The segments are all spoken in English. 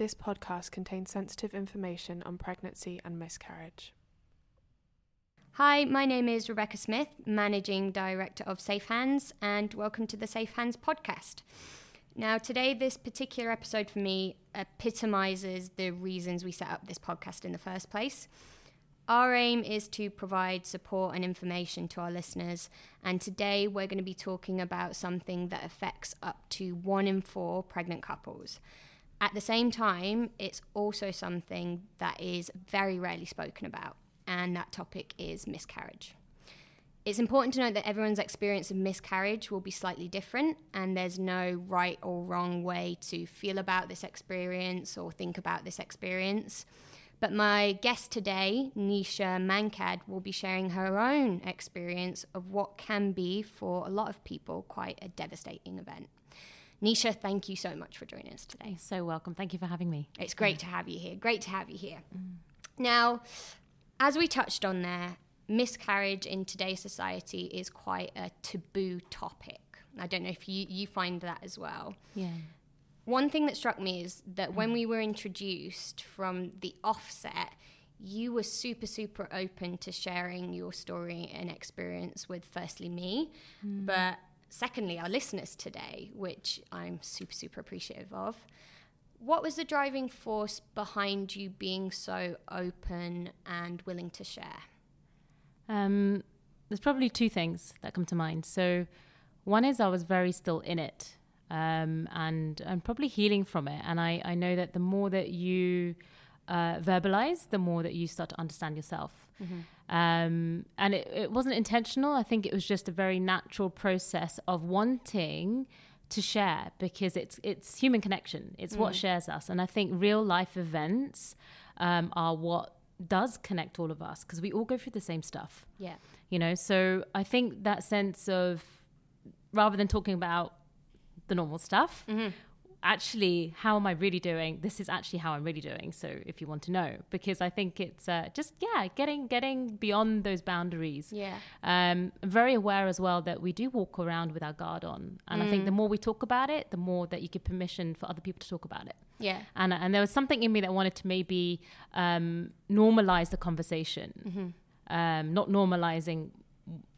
This podcast contains sensitive information on pregnancy and miscarriage. Hi, my name is Rebecca Smith, Managing Director of Safe Hands, and welcome to the Safe Hands podcast. Now, today, this particular episode for me epitomizes the reasons we set up this podcast in the first place. Our aim is to provide support and information to our listeners, and today we're going to be talking about something that affects up to one in four pregnant couples. At the same time, it's also something that is very rarely spoken about, and that topic is miscarriage. It's important to note that everyone's experience of miscarriage will be slightly different, and there's no right or wrong way to feel about this experience or think about this experience. But my guest today, Neesha Mankad, will be sharing her own experience of what can be, for a lot of people, quite a devastating event. Neesha, thank you so much for joining us today. So welcome. Thank you for having me. It's great to have you here. Great to have you here. Mm. Now, as we touched on there, miscarriage in today's society is quite a taboo topic. I don't know if you, you find that as well. Yeah. One thing that struck me is that when mm. we were introduced from the offset, you were super, super open to sharing your story and experience with firstly me, mm. but secondly, our listeners today, which I'm super, super appreciative of. What was the driving force behind you being so open and willing to share? Um, there's probably two things that come to mind. So, one is I was very still in it um, and I'm probably healing from it. And I, I know that the more that you uh, verbalize, the more that you start to understand yourself. Mm-hmm. Um, and it, it wasn't intentional. I think it was just a very natural process of wanting to share because it's it's human connection. It's mm. what shares us, and I think real life events um, are what does connect all of us because we all go through the same stuff. Yeah, you know. So I think that sense of rather than talking about the normal stuff, mm-hmm actually, how am I really doing? This is actually how I'm really doing. So if you want to know, because I think it's uh, just yeah, getting getting beyond those boundaries. Yeah. Um, I'm very aware as well that we do walk around with our guard on, and mm. I think the mm. more we talk about it, the more that you give permission for other people to talk about it. Yeah. And and there was something in me that wanted to maybe um, normalize the conversation, mm-hmm. um, not normalizing,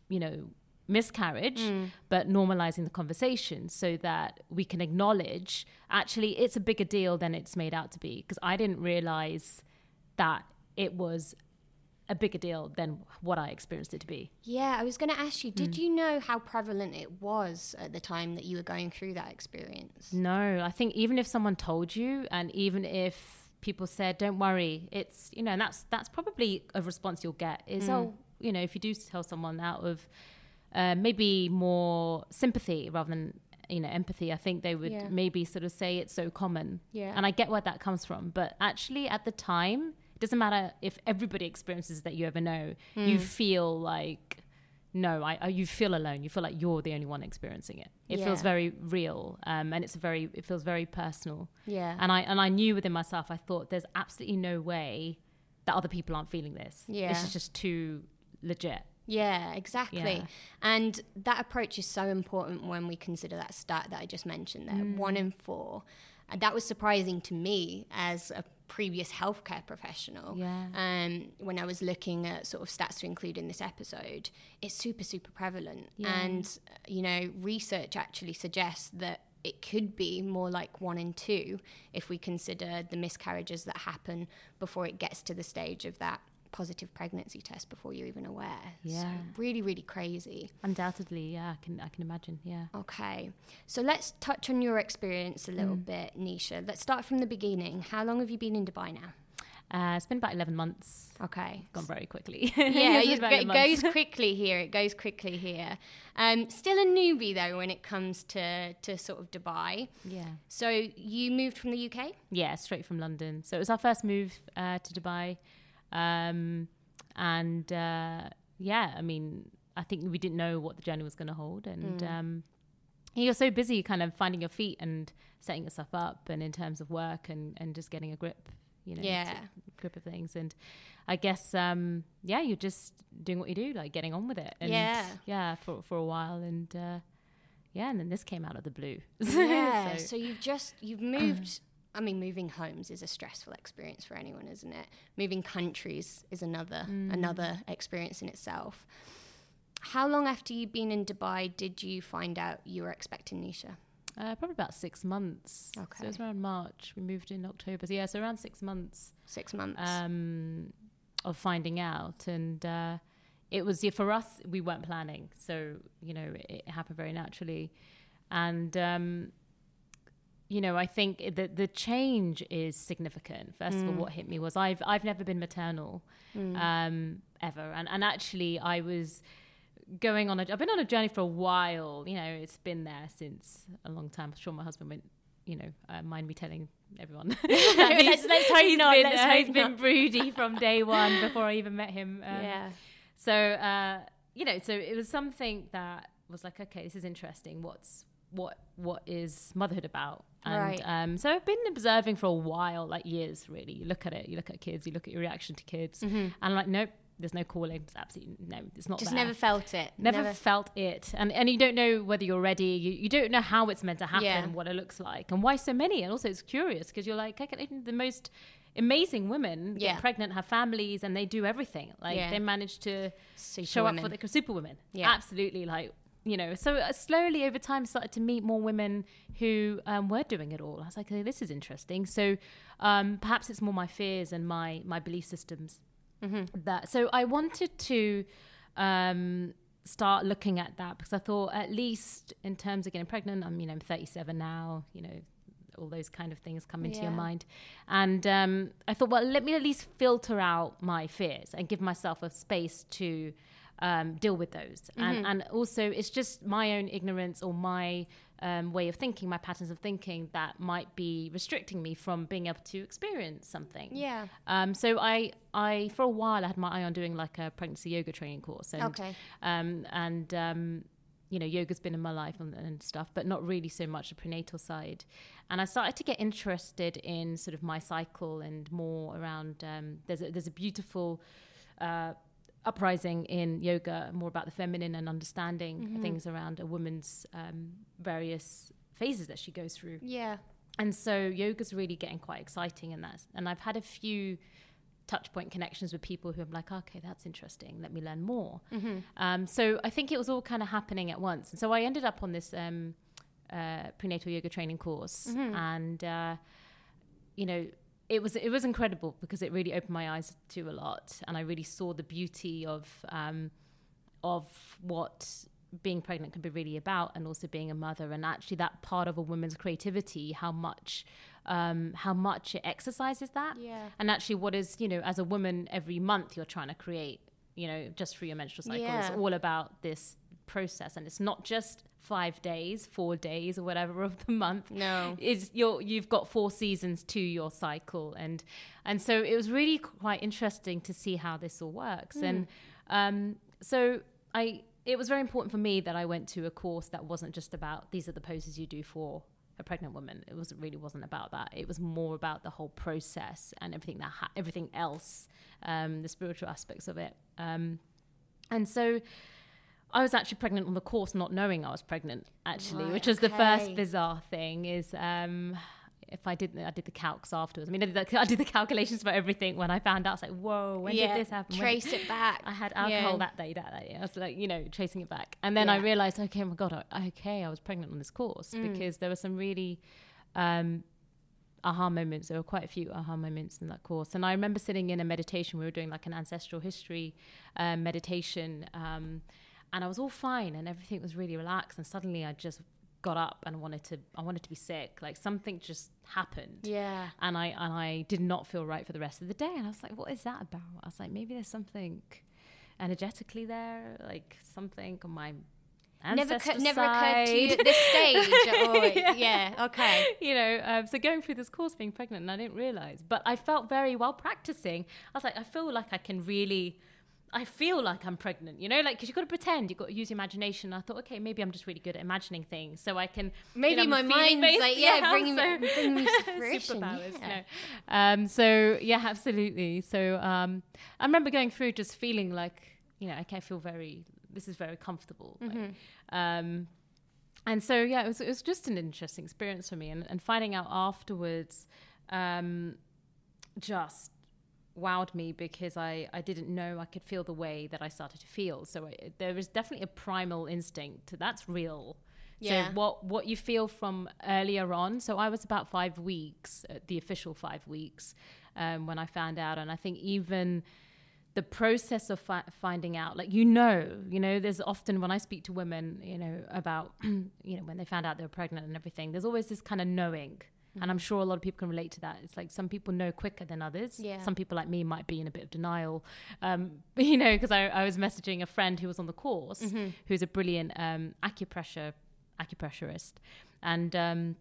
you know miscarriage, mm. but normalizing the conversation so that we can acknowledge actually it's a bigger deal than it's made out to be. Because I didn't realize that it was a bigger deal than what I experienced it to be. Yeah, I was going to ask you, did mm. you know how prevalent it was at the time that you were going through that experience? No, I think even if someone told you, and even if people said, "Don't worry," it's you know, and that's that's probably a response you'll get is, mm. "Oh, you know, if you do tell someone out of uh, maybe more sympathy rather than you know empathy. I think they would yeah. maybe sort of say it's so common. Yeah. And i get where that comes from. But actually at the time it doesn't matter if everybody experiences that you ever know. Mm. you feel like no I, I, you feel alone. You feel like you're the only one experiencing it. It yeah. feels very real um, and it's very it feels very personal. Yeah. And i and i knew within myself i thought there's absolutely no way that other people aren't feeling this. Yeah. This is just too legit yeah, exactly. Yeah. And that approach is so important when we consider that stat that I just mentioned there mm. one in four. And that was surprising to me as a previous healthcare professional. Yeah. Um, when I was looking at sort of stats to include in this episode, it's super, super prevalent. Yeah. And, you know, research actually suggests that it could be more like one in two if we consider the miscarriages that happen before it gets to the stage of that positive pregnancy test before you're even aware. Yeah. So really, really crazy. Undoubtedly, yeah, I can I can imagine. Yeah. Okay. So let's touch on your experience a little mm. bit, Neesha. Let's start from the beginning. How long have you been in Dubai now? Uh, it's been about 11 months. Okay. Gone very quickly. yeah, it, goes quickly here. It goes quickly here. Um, still a newbie, though, when it comes to, to sort of Dubai. Yeah. So you moved from the UK? Yeah, straight from London. So it was our first move uh, to Dubai. Um, and uh, yeah, I mean, I think we didn't know what the journey was going to hold, and mm. um, you're so busy, kind of finding your feet and setting yourself up, and in terms of work and and just getting a grip, you know, yeah, grip of things, and I guess um, yeah, you're just doing what you do, like getting on with it, and yeah, yeah, for for a while, and uh, yeah, and then this came out of the blue. Yeah, so, so you've just you've moved I mean, moving homes is a stressful experience for anyone, isn't it? Moving countries is another Mm. another experience in itself. How long after you'd been in Dubai did you find out you were expecting Neesha? Uh, probably about six months. Okay. So it was around March. We moved in October. So yeah, so around six months Six months. um, of finding out. And uh, it was, yeah, for us, we weren't planning. So, you know, it, it happened very naturally. And, um, you know, I think it- the the change is significant. First of all, what hit me was I've I've never been maternal, um, ever, and and actually I was going on a I've been on a journey for a while. You know, it's been there since a long time. I'm sure my husband went. You know, uh, mind me telling everyone. that Let's- let's hope he's not, Been, let's hope he's been broody from day one before I even met him. Um, yeah. so uh, you know, so it was something that was like, okay, this is interesting. What's what what is motherhood about? And Right. um, so I've been observing for a while, like years really. You look at it, you look at kids, you look at your reaction to kids, and I'm like, nope, there's no calling. It's absolutely no, it's not Just there. never felt it. Never, felt it, and and you don't know whether you're ready. You, you don't know how it's meant to happen, Yeah. what it looks like, and why so many. And also, it's curious because you're like, okay, the most amazing women Yeah. get pregnant, have families, and they do everything. Like Yeah. they manage to Super show women. up for the superwomen. Yeah. absolutely. Like you know, so uh, slowly over time, started to meet more women who um, were doing it all. I was like, oh, this is interesting. So um, perhaps it's more my fears and my my belief systems that. So I wanted to um, start looking at that because I thought at least in terms of getting pregnant, I'm you know I'm 37 now. You know. All those kind of things come into your mind, and um, I thought, well, let me at least filter out my fears and give myself a space to um, deal with those. And, and also, it's just my own ignorance or my um, way of thinking, my patterns of thinking that might be restricting me from being able to experience something. Yeah. Um, so I, I for a while I had my eye on doing like a pregnancy yoga training course. And, Okay. Um, and um, you know, yoga's been in my life and, and stuff, but not really so much the prenatal side. And I started to get interested in sort of my cycle and more around. Um, there's a, there's a beautiful. Uh, uprising in yoga more about the feminine and understanding things around a woman's um, various phases that she goes through. Yeah. and so yoga's really getting quite exciting in that and i've had a few touch point connections with people who i'm like okay that's interesting. Let me learn more. Um, so i think it was all kind of happening at once. And so i ended up on this um, uh, prenatal yoga training course and uh, you know it was it was incredible because it really opened my eyes to a lot and i really saw the beauty of um, of what being pregnant can be really about and also being a mother and actually that part of a woman's creativity how much um, how much it exercises that Yeah. and actually what is you know as a woman every month you're trying to create you know just through your menstrual cycle it's all about this process and it's not just five days four days or whatever of the month. No. is you're you've got four seasons to your cycle and and so it was really quite interesting to see how this all works. And um so i it was very important for me that i went to a course that wasn't just about these are the poses you do for a pregnant woman. It was really wasn't about that. It was more about the whole process and everything that ha- everything else um the spiritual aspects of it. Um and so I was actually pregnant on the course, not knowing I was pregnant, actually, Right, which was the first bizarre thing. Is um, if I did, I did the calcs afterwards. I mean, I did, the, I did the calculations for everything. When I found out, I was like, "Whoa, when yeah. did this happen?" When- Trace it back. I had alcohol Yeah. that day, that day. I was like, you know, tracing it back. And then I realized, okay, oh my God, I, okay, I was pregnant on this course Mm. because there were some really um, aha moments. There were quite a few aha moments in that course. And I remember sitting in a meditation. We were doing like an ancestral history um, meditation. Um, and I was all fine and everything was really relaxed. And suddenly I just got up and wanted to, I wanted to be sick. Like something just happened Yeah. and I and I did not feel right for the rest of the day. And I was like, what is that about? I was like, maybe there's something energetically there, like something on my Never, cu- never occurred to you at this stage. oh, Yeah. yeah. Okay. you know, um, so going through this course, being pregnant, and I didn't realize, but I felt very well practicing. I was like, I feel like I can really. I feel like I'm pregnant, you know, like because you've got to pretend, you've got to use your imagination. I thought, okay, maybe I'm just really good at imagining things, so I can. you Maybe know, my mind's based- like, yeah, bringing so- bringing me fruition, superpowers. yeah. No. Um, so yeah, absolutely. So um, I remember going through just feeling like, you know, okay, I feel very. This is very comfortable. Mm-hmm. um, and so yeah, it was it was just an interesting experience for me, and and finding out afterwards, um, just wowed me because I, I didn't know I could feel the way that I started to feel. So it, there was definitely a primal instinct that's real. Yeah. So what what you feel from earlier on. So I was about five weeks, uh, the official five weeks, um, when I found out, and I think even the process of fi- finding out, like you know, you know, there's often when I speak to women, you know, about you know when they found out they were pregnant and everything, there's always this kind of knowing. And I'm sure a lot of people can relate to that. It's like some people know quicker than others. Yeah. Some people like me might be in a bit of denial, um, you know, because I, I was messaging a friend who was on the course, Mm-hmm. who's a brilliant um, acupressure acupressurist, and um,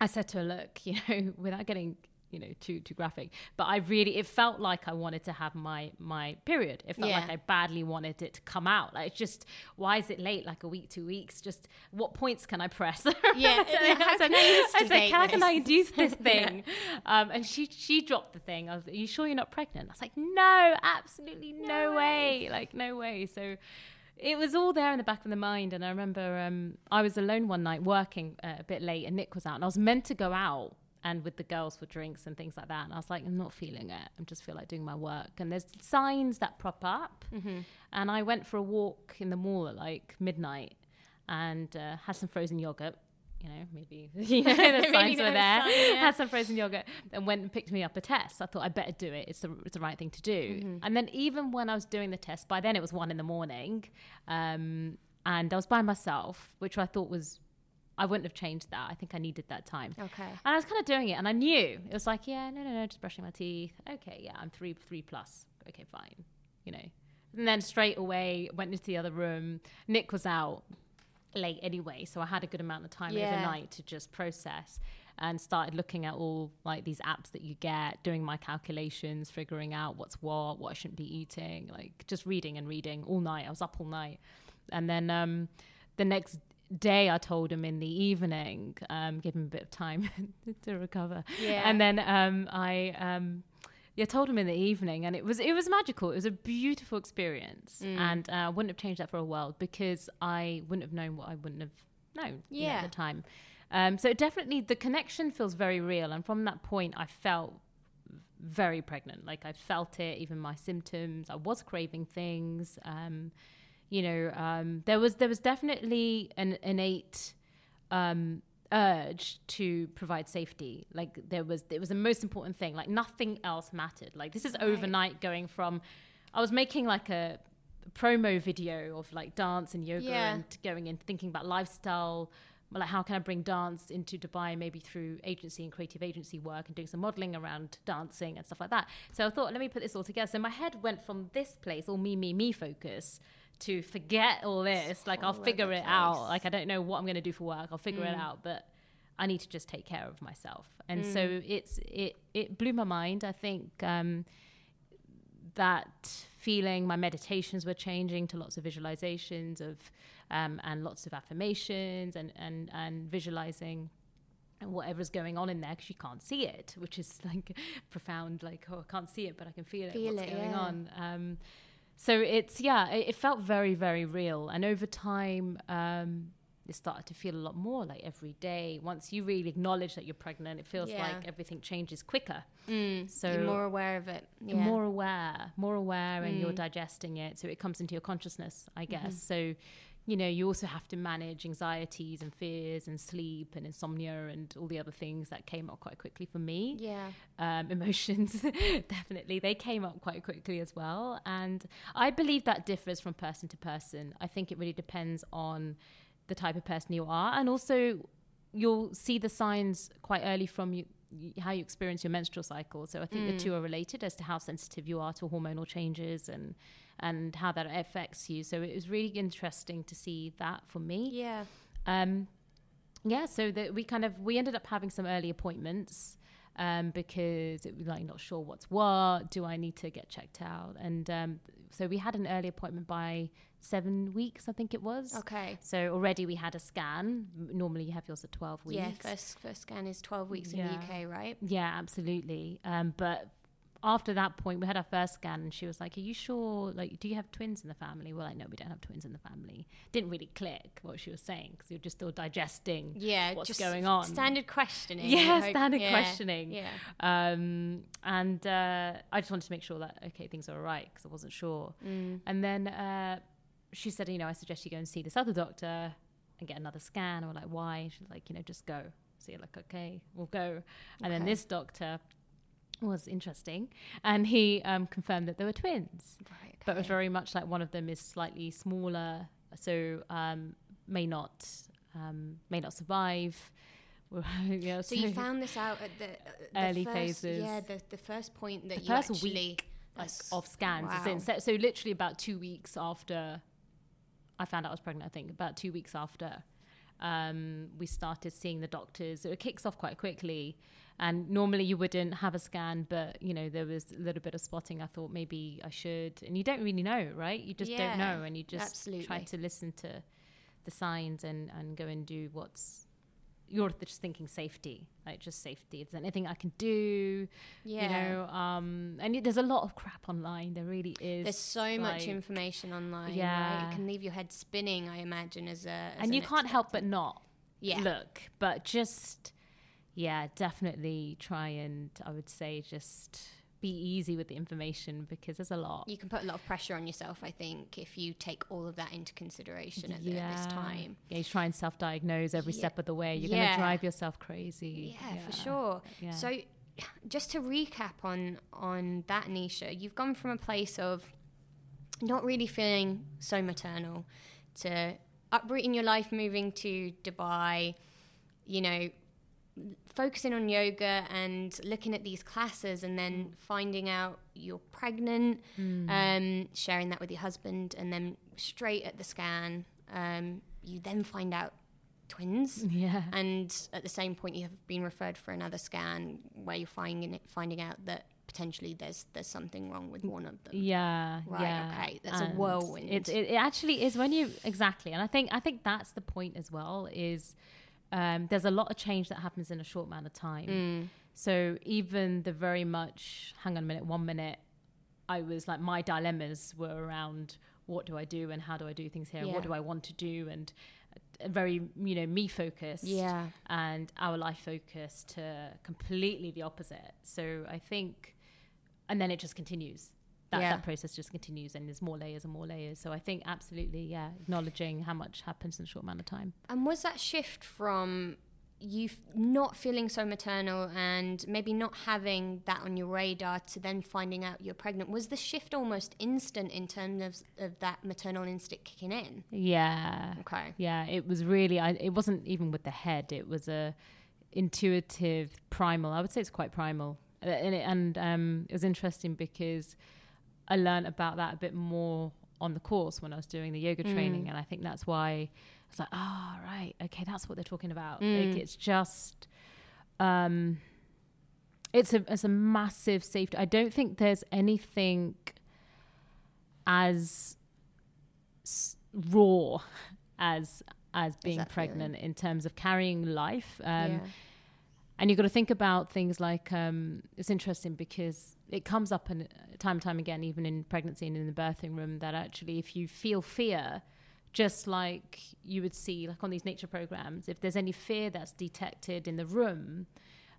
I said to her, "Look, you know, without getting." You know, too too graphic, but I really it felt like I wanted to have my my period. It felt Yeah. like I badly wanted it to come out. Like, it's just why is it late? Like a week, two weeks? Just what points can I press? Yeah, how I said, can I I said, instigate how can this?" I induce this thing? um, and she she dropped the thing. I was, are you sure you're not pregnant? I was like, no, absolutely no, way. Like no way. So it was all there in the back of the mind. And I remember um, I was alone one night working uh, a bit late, and Nick was out, and I was meant to go out. And with the girls for drinks and things like that, and I was like, I'm not feeling it. I just feel like doing my work. And there's signs that prop up. And I went for a walk in the mall at like midnight, and uh, had some frozen yogurt. You know, maybe you know the signs were there. sign, yeah. Had some frozen yogurt and went and picked me up a test. I thought I better do it. It's the it's the right thing to do. Mm-hmm. And then even when I was doing the test, by then it was one in the morning, um, and I was by myself, which I thought was. I wouldn't have changed that. I think I needed that time. Okay. And I was kind of doing it, and I knew it was like, yeah, no, no, no, just brushing my teeth. Okay, yeah, I'm three, three plus. Okay, fine, you know. And then straight away went into the other room. Nick was out late anyway, so I had a good amount of time Yeah. overnight to just process and started looking at all like these apps that you get, doing my calculations, figuring out what's what, what I shouldn't be eating, like just reading and reading all night. I was up all night, and then um, the next day I told him in the evening, um, give him a bit of time to recover. Yeah. And then um, I um, yeah told him in the evening, and it was it was magical. It was a beautiful experience, Mm. and uh, I wouldn't have changed that for a world because I wouldn't have known what I wouldn't have known you know, Yeah. at the time. Um, so definitely the connection feels very real, and from that point, I felt very pregnant. Like I felt it, even my symptoms. I was craving things. Um, you know, um, there was there was definitely an innate um, urge to provide safety. Like there was it was the most important thing. Like nothing else mattered. Like this is Right. overnight going from. I was making like a promo video of like dance and yoga Yeah. and going and thinking about lifestyle like how can I bring dance into Dubai maybe through agency and creative agency work and doing some modeling around dancing and stuff like that. So I thought let me put this all together. So my head went from this place all me me me focus to forget all this like I'll figure it out. Like I don't know what I'm going to do for work. I'll figure it out but I need to just take care of myself. And so it's it it blew my mind. I think um that feeling my meditations were changing to lots of visualizations of um, and lots of affirmations and and and visualizing whatever's going on in there because you can't see it which is like profound like oh i can't see it but i can feel it Feel what's it, going yeah. on um, so it's yeah it, it felt very very real and over time um, it started to feel a lot more like every day once you really acknowledge that you're pregnant it feels Yeah. like everything changes quicker Mm, So- you're more aware of it. Yeah. you're more aware, more aware, and you're Mm. digesting it. So it comes into your consciousness, I Mm-hmm. guess. So, you know, you also have to manage anxieties and fears and sleep and insomnia and all the other things that came up quite quickly for me. Yeah. Um, emotions, definitely, they came up quite quickly as well. And I believe that differs from person to person. I think it really depends on the type of person you are, and also you'll see the signs quite early from you how you experience your menstrual cycle. So I think the two are related as to how sensitive you are to hormonal changes and and how that affects you. So it was really interesting to see that for me. Yeah. Um, yeah, so that we kind of we ended up having some early appointments um, because it was like not sure what's what. Do I need to get checked out? And um, so we had an early appointment by seven weeks, I think it was. Okay. So already we had a scan. Normally you have yours at twelve weeks. Yeah. First first scan is 12 weeks in the UK, right? Yeah, absolutely. Um, but after that point, we had our first scan, and she was like, "Are you sure? Like, do you have twins in the family?" We're like, "No, we don't have twins in the family." Didn't really click what she was saying because you're just still digesting. Yeah, what's going on? Standard questioning. Yeah, hope- standard yeah, questioning. Yeah. Um, and uh, I just wanted to make sure that okay, things are all right because I wasn't sure. Mm. And then uh, she said, you know, I suggest you go and see this other doctor and get another scan. Or like, why? She's like, you know, just go. So you're like, okay, we'll go. And then this doctor was interesting, and he um, confirmed that they were twins, Right. but it was very much like one of them is slightly smaller, so um, may not um, may not survive. yeah, So you found this out at the, uh, the Early first, phases. Yeah, the, the first point that The you first actually week, like of scans. wow. So, so literally about two weeks after I found out I was pregnant, I think about two weeks after um, we started seeing the doctors. It kicks off quite quickly, and normally you wouldn't have a scan, but you know there was a little bit of spotting. I thought maybe I should, and you don't really know, right? You just Yeah, don't know, and you just absolutely. try to listen to the signs and and go and do what's. You're just thinking safety, like just safety. Is there anything I can do? Yeah. you know um and y- there's a lot of crap online there really is There's so much information online. Right? Yeah. It can leave your head spinning, I imagine, as a. As and an you can't help but not Yeah. look but just yeah definitely try and i would say just be easy with the information because there's a lot You can put a lot of pressure on yourself, I think, if you take all of that into consideration at, the, at this time. yeah you try and self-diagnose every Yeah. step of the way you're Yeah. going to drive yourself crazy Yeah, for sure. yeah. So, just to recap on on that, Neesha, you've gone from a place of not really feeling so maternal to uprooting your life, moving to Dubai, you know, focusing on yoga and looking at these classes, and then finding out you're pregnant, um, sharing that with your husband, and then straight at the scan, um, you then find out twins yeah and at the same point you have been referred for another scan where you're finding it, finding out that potentially there's there's something wrong with one of them. Yeah, Right, yeah. okay, that's a whirlwind. It, it, it actually is when you exactly, and I think I think that's the point as well. Is um, there's a lot of change that happens in a short amount of time. Mm. So even the very much, hang on a minute, one minute, I was like my dilemmas were around what do I do and how do I do things here, and what do I want to do, and uh, very you know me focused Yeah. and our life focus to completely the opposite. So I think, and then it just continues. That, Yeah. that process just continues, and there's more layers and more layers. So I think absolutely, yeah, acknowledging how much happens in a short amount of time. And was that shift from you f- not feeling so maternal and maybe not having that on your radar to then finding out you're pregnant? Was the shift almost instant in terms of, of that maternal instinct kicking in? Yeah, Okay. yeah. It was really. I, it wasn't even with the head. It was a intuitive, primal. I would say it's quite primal, Uh, and it, and um, it was interesting because I learned about that a bit more on the course when I was doing the yoga training, and I think that's why I was like, oh right, okay, that's what they're talking about. Like it's just, um, it's a it's a massive safety. I don't think there's anything as s- raw as as being that pregnant in terms of carrying life. Um, yeah. and you've got to think about things like um, it's interesting because it comes up in, time and time again, even in pregnancy and in the birthing room, that actually if you feel fear, just like you would see like on these nature programs, if there's any fear that's detected in the room,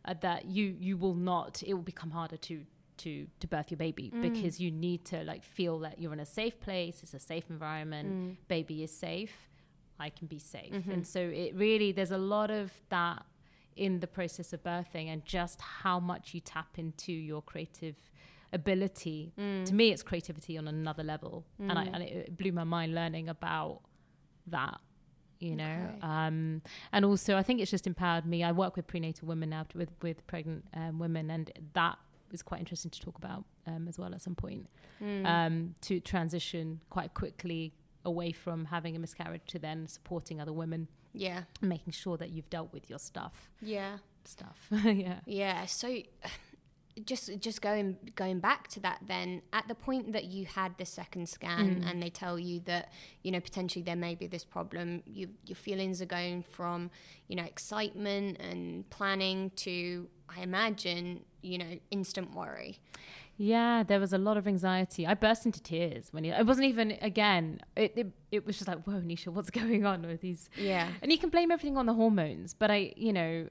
uh, that you you will not, it will become harder to to to birth your baby mm. because you need to like feel that you're in a safe place, it's a safe environment, mm. baby is safe, I can be safe, mm-hmm. and so it really there's a lot of that in the process of birthing and just how much you tap into your creative ability. To me, it's creativity on another level, and, I, and it blew my mind learning about that. You know, Okay. um, and also I think it's just empowered me. I work with prenatal women now with with pregnant um, women, and that is quite interesting to talk about um, as well at some point. Um, to transition quite quickly away from having a miscarriage to then supporting other women, Yeah. and making sure that you've dealt with your stuff Yeah. stuff. yeah. Yeah. So just just going going back to that then at the point that you had the second scan Mm. and they tell you that you know potentially there may be this problem you, your feelings are going from you know excitement and planning to i imagine you know instant worry Yeah, there was a lot of anxiety. I burst into tears when it, it wasn't even again. It, it it was just like, whoa, Neesha, what's going on with these? yeah And you can blame everything on the hormones, but I, you know,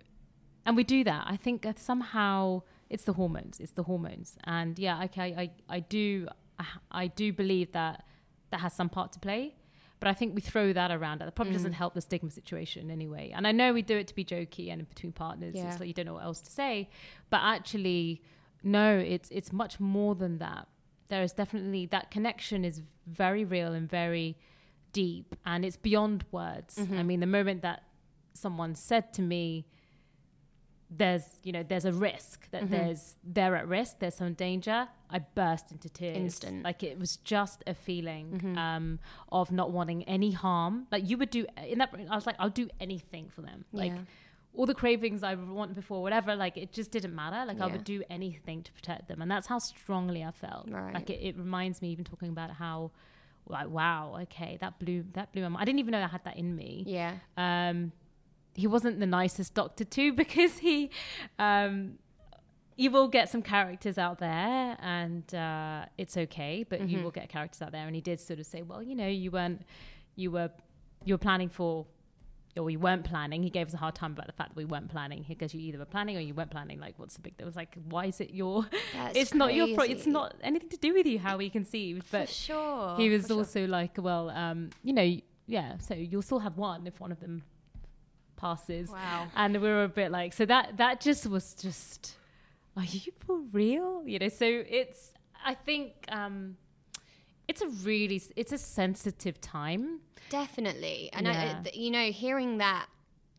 and we do that. I think that somehow it's the hormones. It's the hormones, and yeah, okay, I I do I, I do believe that that has some part to play. But I think we throw that around. That probably doesn't mm. help the stigma situation anyway. And I know we do it to be jokey and in between partners, Yeah. it's like you don't know what else to say. But actually, no, it's it's much more than that. There is definitely that connection is very real and very deep, and it's beyond words. I mm-hmm. mean, the moment that someone said to me, "There's you know there's a risk that mm-hmm. there's they're at risk, there's some danger," I burst into tears. Instant. like it was just a feeling mm-hmm. um, of not wanting any harm. Like you would do in that. I was like, I'll do anything for them. Like Yeah. All the cravings I wanted before, whatever, like it just didn't matter. Like I would do anything to protect them. And that's how strongly I felt. Right. Like it, it reminds me even talking about how like wow, okay, that blew that blew my mind. I didn't even know I had that in me. yeah Um he wasn't the nicest doctor too because he um you will get some characters out there and uh, it's okay but you will get characters out there and he did sort of say well you know you weren't you were you were planning for or we weren't planning. He gave us a hard time about the fact that we weren't planning. He goes, "You either were planning or you weren't planning. Like, what's the big deal?" It was like, "Why is it your? That's it's not your. Pro- it's not anything to do with you how we conceived." for But sure he was for sure. also like, "Well, um, you know, yeah. So you'll still have one if one of them passes." wow And we were a bit like, so that that just was just, are you for real? You know. So it's. I think um, it's a really it's a sensitive time. Definitely. And Yeah. I, you know, hearing that,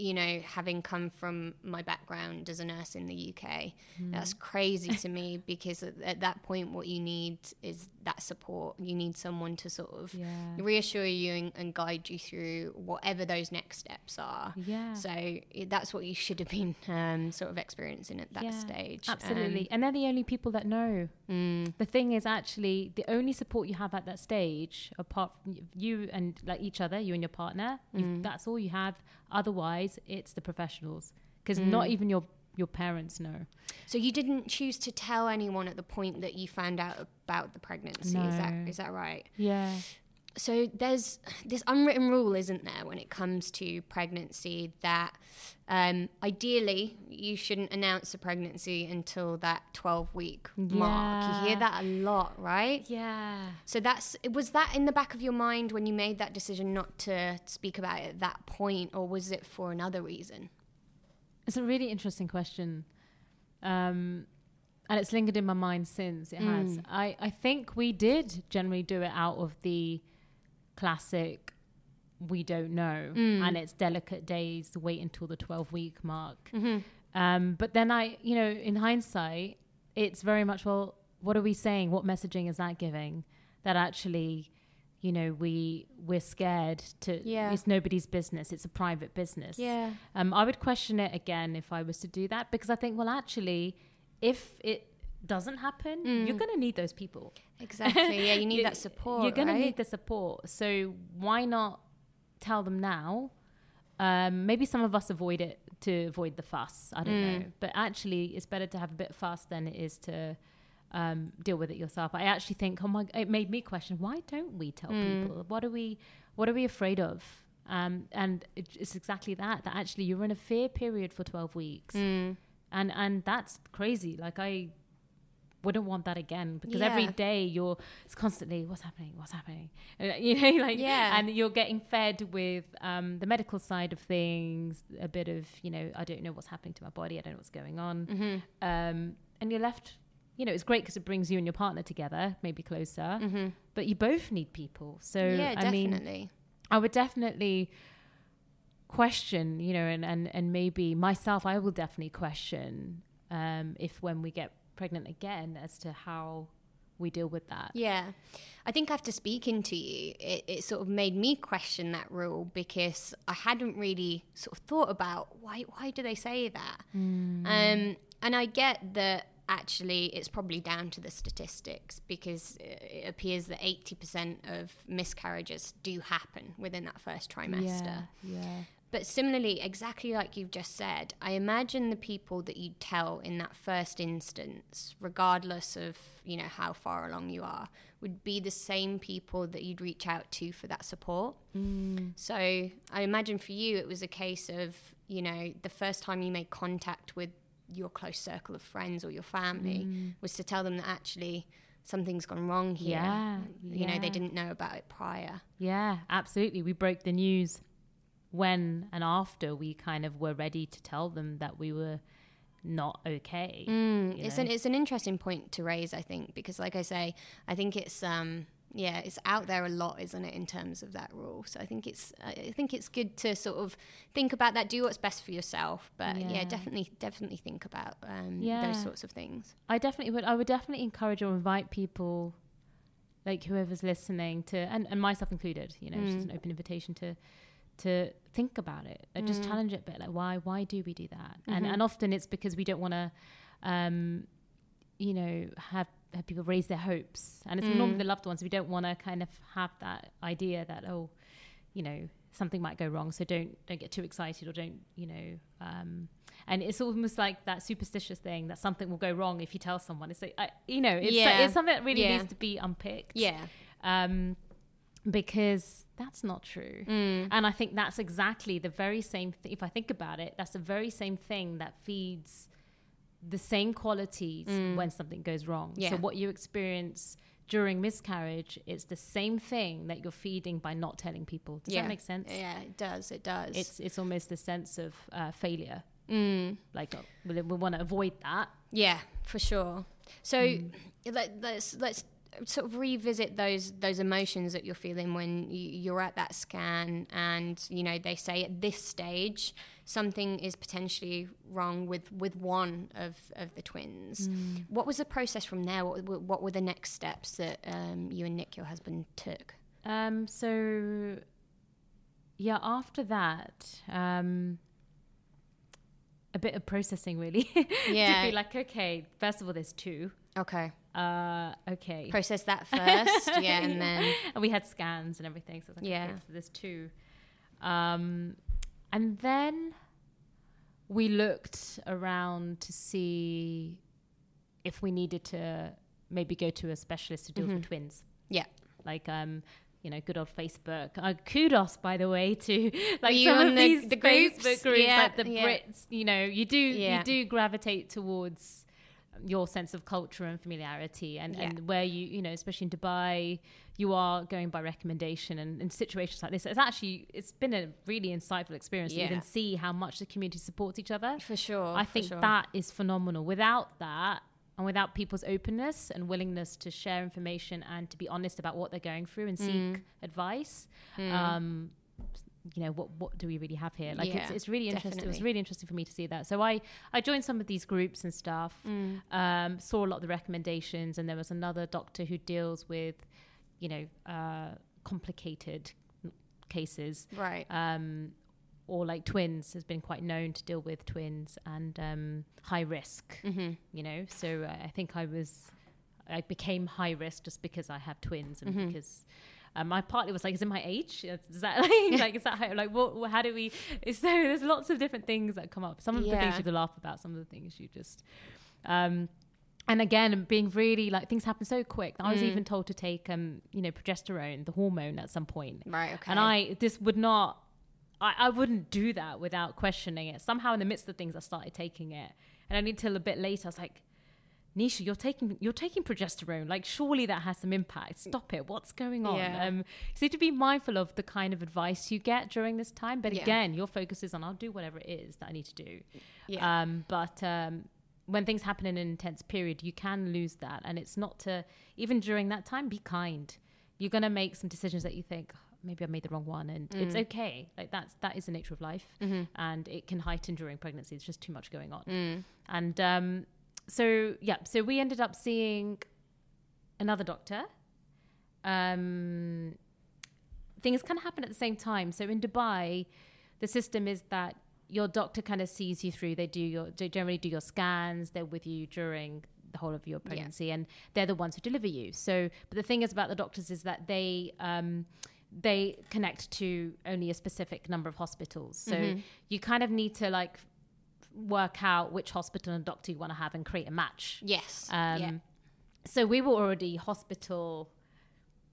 you know, having come from my background as a nurse in the UK, Hmm. that's crazy to me because at, at that point, what you need is that support. You need someone to sort of Yeah. reassure you and, and guide you through whatever those next steps are. Yeah. So i- that's what you should have been um, sort of experiencing at that Yeah, stage. Absolutely. and they're the only people that know. Um, mm, The thing is, actually, the only support you have at that stage, apart from you and like each other, you and your partner, Mm. that's all you have. Otherwise, it's the professionals because Mm. not even your your parents know. So you didn't choose to tell anyone at the point that you found out about the pregnancy. Is that No. is that right? Yeah. So there's this unwritten rule, isn't there, when it comes to pregnancy that um, ideally you shouldn't announce a pregnancy until that 12 week mark. You hear that a lot, right? Yeah. So that's was that in the back of your mind when you made that decision not to speak about it at that point, or was it for another reason? It's a really interesting question. Um, and it's lingered in my mind since it has. Mm. I, I think we did generally do it out of the classic we don't know Mm. and it's delicate days wait until the 12 week mark Mm-hmm. um, but then i you know in hindsight it's very much well what are we saying what messaging is that giving that actually you know we we're scared to Yeah. it's nobody's business it's a private business Yeah. um, I would question it again if I was to do that because I think, well, actually, if it doesn't happen, you're going to need those people. Exactly. Yeah, you need You- that support. You're going to need the support. So why not tell them now? Um, maybe some of us avoid it to avoid the fuss. I don't Mm. know. But actually, it's better to have a bit of fuss than it is to um, deal with it yourself. I actually think, oh my, it made me question: Why don't we tell Mm. people? What are we? What are we afraid of? Um, and it's exactly that. That actually, you're in a fear period for 12 weeks, Mm. and and that's crazy. Like I wouldn't want that again because every Yeah. day you're it's constantly what's happening what's happening Uh, you know like Yeah. and you're getting fed with um, the medical side of things a bit of you know i don't know what's happening to my body i don't know what's going on Mm-hmm. um, and you're left you know it's great because it brings you and your partner together maybe closer Mm-hmm. but you both need people so yeah, i mean definitely. I would definitely question, you know, and, and, and maybe myself, I will definitely question um, if when we get pregnant again as to how we deal with that. Yeah. I think after speaking to you, it, it sort of made me question that rule because I hadn't really sort of thought about why why do they say that? Um, and I get that actually it's probably down to the statistics because it appears that 80% of miscarriages do happen within that first trimester. Yeah, yeah. But similarly, exactly like you've just said, I imagine the people that you tell in that first instance, regardless of you know how far along you are, would be the same people that you'd reach out to for that support. Mm. So I imagine for you, it was a case of you know the first time you made contact with your close circle of friends or your family Mm. was to tell them that actually something's gone wrong here. Yeah, You know, they didn't know about it prior. Yeah, absolutely. We broke the news when and after we kind of were ready to tell them that we were not okay. Mm, it's know? an it's an interesting point to raise, I think, because like I say, I think it's um yeah, it's out there a lot, isn't it, in terms of that rule? So I think it's I think it's good to sort of think about that, do what's best for yourself, but yeah, Yeah. definitely definitely think about um, Yeah. those sorts of things. I definitely would. I would definitely encourage or invite people, like whoever's listening, to and, and myself included. You know, it's just Mm. an open invitation to to think about it and just Mm. challenge it a bit. Like, why why do we do that? And Mhm. and often it's because we don't want to, um, you know, have have people raise their hopes, and it's Mm. normally the loved ones. We don't want to kind of have that idea that oh, you know, something might go wrong, so don't don't get too excited or don't you know. Um, and it's almost like that superstitious thing that something will go wrong if you tell someone. It's like, I, you know, it's, Yeah. it's something that really Yeah. needs to be unpicked. Yeah. Um, because that's not true. Mm. And I think that's exactly the very same thing. If I think about it, that's the very same thing that feeds the same qualities Mm. when something goes wrong. Yeah. So what you experience during miscarriage it's the same thing that you're feeding by not telling people. Does Yeah. that make sense? Yeah, it does. It does. It's it's almost the sense of uh, failure. mm. Like uh, we, we want to avoid that. Yeah, for sure. So Mm. let, let's let's sort of revisit those those emotions that you're feeling when you, you're at that scan, and you know they say at this stage something is potentially wrong with with one of of the twins. Mm. What was the process from there? What, were- what were the next steps that um, you and Nick, your husband, took? Um, so yeah, after that, um, a bit of processing really. yeah to be like, okay, first of all, there's two. Okay, Uh, okay. process that first. yeah, and then and we had scans and everything. So like, Yeah. okay, so there's two. Um, and then we looked around to see if we needed to maybe go to a specialist to deal with Mhm. the twins. Yeah. Like, um, you know, good old Facebook. Uh, kudos, by the way, to like you some of the- these the groups? Facebook groups, Yeah, like the yeah. Brits. You know, you do Yeah. you do gravitate towards your sense of culture and familiarity and, Yeah. and where you you know especially in dubai you are going by recommendation and in situations like this it's actually it's been a really insightful experience to Yeah. even see how much the community supports each other for sure, i think sure. that is phenomenal without that and without people's openness and willingness to share information and to be honest about what they're going through and seek Mm. advice Mm. um you know what what do we really have here like it's, Yeah, it's really interesting it was really interesting for me to see that so i i joined some of these groups and stuff Mm. um, saw a lot of the recommendations, and there was another doctor who deals with, you know, uh, complicated cases, right. um, or like twins has been quite known to deal with twins and um, high risk. Mm-hmm. You know, so uh, I think I was, I became high risk just because I have twins and Mhm. because. Um, my partly was like, "Is it my age? Is that like, like is that how, like what? How do we?" So there's lots of different things that come up. Some of the things you could laugh about. Some of the things you just um, and again, being really like things happen so quick. I was Mm. even told to take, um, you know, progesterone, the hormone, at some point. Right. Okay. And I, this would not, I, I wouldn't do that without questioning it. Somehow, in the midst of things, I started taking it, and only till a bit later, I was like, Neesha, you're taking you're taking progesterone. Like, surely that has some impact. Stop it. What's going on? Yeah. Um, so to be mindful of the kind of advice you get during this time. But Yeah. again, your focus is on I'll do whatever it is that I need to do. yeah. Um, but um, when things happen in an intense period, you can lose that. And it's not to, even during that time, be kind. You're going to make some decisions that you think, "Oh, maybe I made the wrong one. And it's Mm. okay. Like that's, that is the nature of life. mm-hmm. And it can heighten during pregnancy. It's just too much going on. mm. And um, so, yeah, so we ended up seeing another doctor. Um, things kind of happen at the same time. So in Dubai, the system is that your doctor kind of sees you through. They do your, they generally do your scans. They're with you during the whole of your pregnancy, and they're the ones who deliver you. So, but the thing is about the doctors is that they um, they connect to only a specific number of hospitals. So Mm-hmm. you kind of need to like work out which hospital and doctor you want to have and create a match. Yes. Um, yeah. So we were already hospital,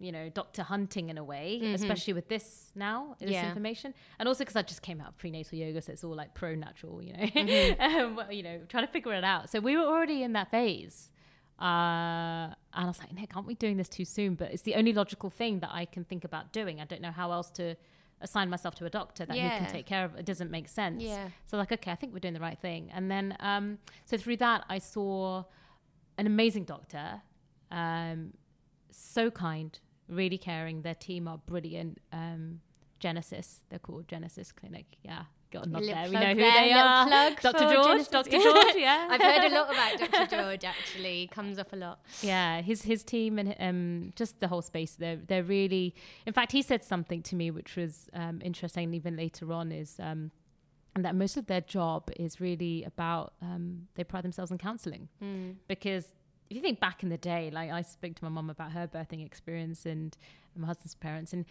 you know, doctor hunting in a way, especially with this now, this Mm-hmm. Yeah. information. And also because I just came out of prenatal yoga, so it's all like pro natural, you know, Mm-hmm. um, well, you know, trying to figure it out. So we were already in that phase. Uh, and I was like, Nick, aren't we doing this too soon? But it's the only logical thing that I can think about doing. I don't know how else to assign myself to a doctor that who Yeah. can take care of it. It doesn't make sense. Yeah. So like, okay, I think we're doing the right thing. And then, um, so through that, I saw an amazing doctor, um, so kind, really caring. Their team are brilliant. Um, Genesis, they're called Genesis Clinic. Yeah, got a there. We know who there, they are. Dr. George. Dr. George. Yeah, I've heard a lot about Dr. George actually. Comes up a lot. yeah his his team and um just the whole space they're they're really in fact he said something to me which was um interesting even later on is um that most of their job is really about um they pride themselves on counseling Hmm. because if you think back in the day like i spoke to my mum about her birthing experience and my husband's parents and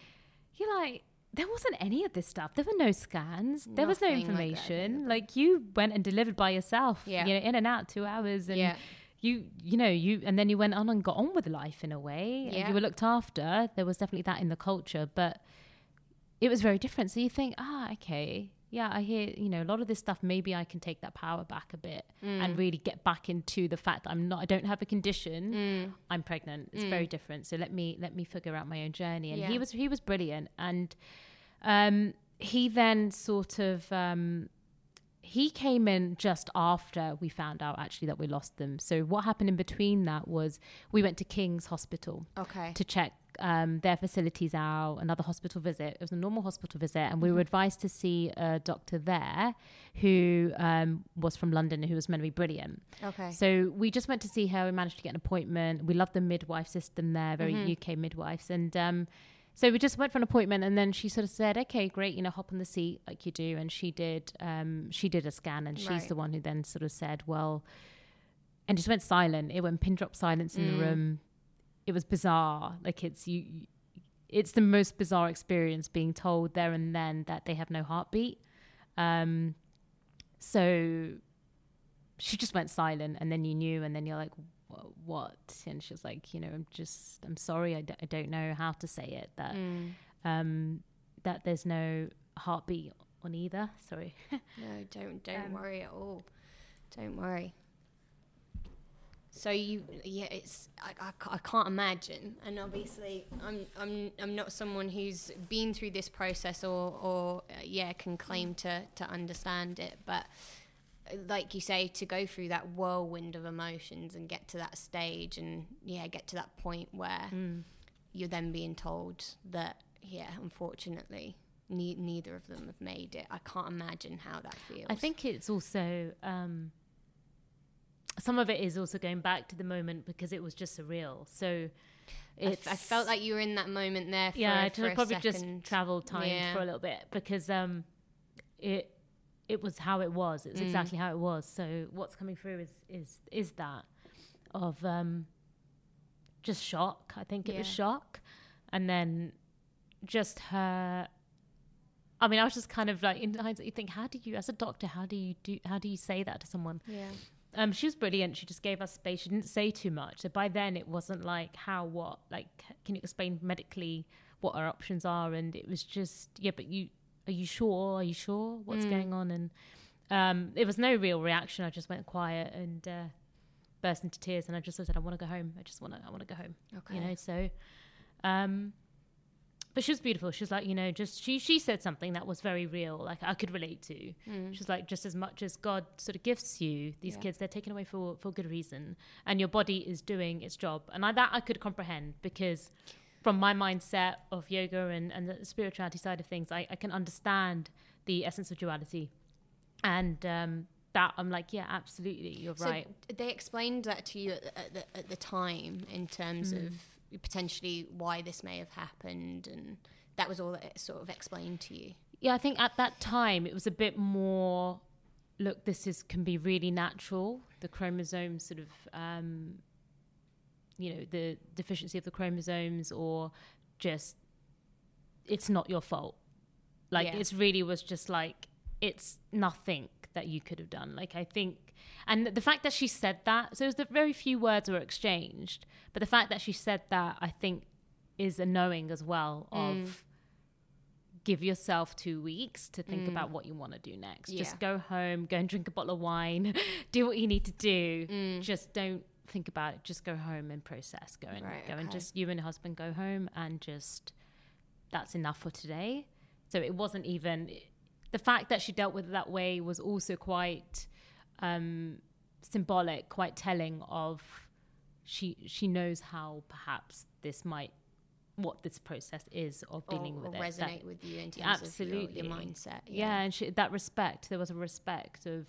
you're like there wasn't any of this stuff. There were no scans. There was no Nothing like information. Like, you went and delivered by yourself. Yeah. You know, in and out, two hours, and Yeah. you you know you and then you went on and got on with life in a way and Yeah. you were looked after there was definitely that in the culture but it was very different so you think ah okay yeah i hear you know a lot of this stuff maybe i can take that power back a bit Mm. and really get back into the fact that i'm not i don't have a condition Mm. i'm pregnant it's very different so let me let me figure out my own journey and Yeah. he was he was brilliant and um he then sort of um he came in just after we found out actually that we lost them so what happened in between that was we went to king's hospital Okay. to check um, their facilities out, another hospital visit. It was a normal hospital visit, and we were advised to see a doctor there who um, was from London, who was meant to be brilliant. Okay. So we just went to see her. We managed to get an appointment. We love the midwife system there, very Mm-hmm. UK midwives, and um, so we just went for an appointment. And then she sort of said, "Okay, great, you know, hop on the seat like you do." And she did. Um, she did a scan, and she's Right. the one who then sort of said, "Well," and just went silent. It went pin drop silence in Mm. the room. It was bizarre. Like it's you. It's the most bizarre experience being told there and then that they have no heartbeat. Um, so she just went silent and then you knew and then you're like "Wha- what and she was like you know i'm just i'm sorry i, d- I don't know how to say it that Mm. um that there's no heartbeat on either sorry No, don't don't Um, worry at all. Don't worry. So you, yeah, it's I, I, I can't imagine, and obviously I'm I'm I'm not someone who's been through this process or or uh, yeah can claim to to understand it, but like you say, to go through that whirlwind of emotions and get to that stage, and yeah, get to that point where you're then being told that yeah, unfortunately. Ne- neither of them have made it. I can't imagine how that feels. i think it's also um some of it is also going back to the moment because it was just surreal so it's I felt like you were in that moment there. For, yeah, I for probably second. just traveled time Yeah. for a little bit because um, it it was how it was. It's Mm. exactly how it was. So what's coming through is is is that of um, just shock. I think it was shock, and then just her. I mean, I was just kind of like in hindsight. You think, how do you, as a doctor, how do you do? How do you say that to someone? Yeah. um, she was brilliant. She just gave us space. She didn't say too much. So by then, it wasn't like how, what, like, can you explain medically what our options are? And it was just, yeah, but you, are you sure? Are you sure what's Mm. going on? And um, it was no real reaction. I just went quiet and uh, burst into tears. And I just said, I want to go home. I just want to, I want to go home. Okay. You know, so, um, but she was beautiful. She was like, you know, just she she said something that was very real, like I could relate to. Mm. She's like, just as much as God sort of gifts you these Yeah. kids, they're taken away for for good reason, and your body is doing its job, and I, that I could comprehend because from my mindset of yoga and and the spirituality side of things, I, I can understand the essence of duality, and um, that I'm like, yeah, absolutely, you're So right. they explained that to you at the, at the, at the time in terms Mm. of potentially why this may have happened, and that was all that it sort of explained to you. Yeah, I think at that time it was a bit more look, this is can be really natural. The chromosome sort of, um, you know, the deficiency of the chromosomes, or just it's not your fault. Like Yeah. it's really was just like it's nothing that you could have done. Like I think, and the fact that she said that, so it was the very few words were exchanged, but the fact that she said that, I think, is a knowing as well of Mm. give yourself two weeks to think Mm. about what you want to do next. Yeah. Just go home, go and drink a bottle of wine, do what you need to do. Mm. Just don't think about it. Just go home and process. Go and Right, go and just you and your husband go home and just that's enough for today. So it wasn't even the fact that she dealt with it that way was also quite um, symbolic, quite telling of she she knows how perhaps this might what this process is of dealing or with it. resonate That- with you in terms absolutely of your, your mindset. yeah, and she, that respect there was a respect of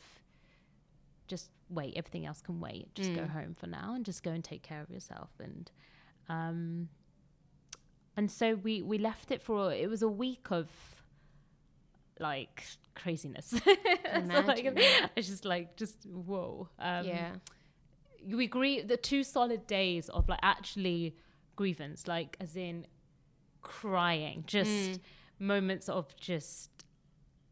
just wait everything else can wait just go Mm. home for now and just go and take care of yourself and um and so we we left it for it was a week of like craziness So, like, it's just like just whoa um yeah. we agree the two solid days of like actually grievance like as in crying just Mm. moments of just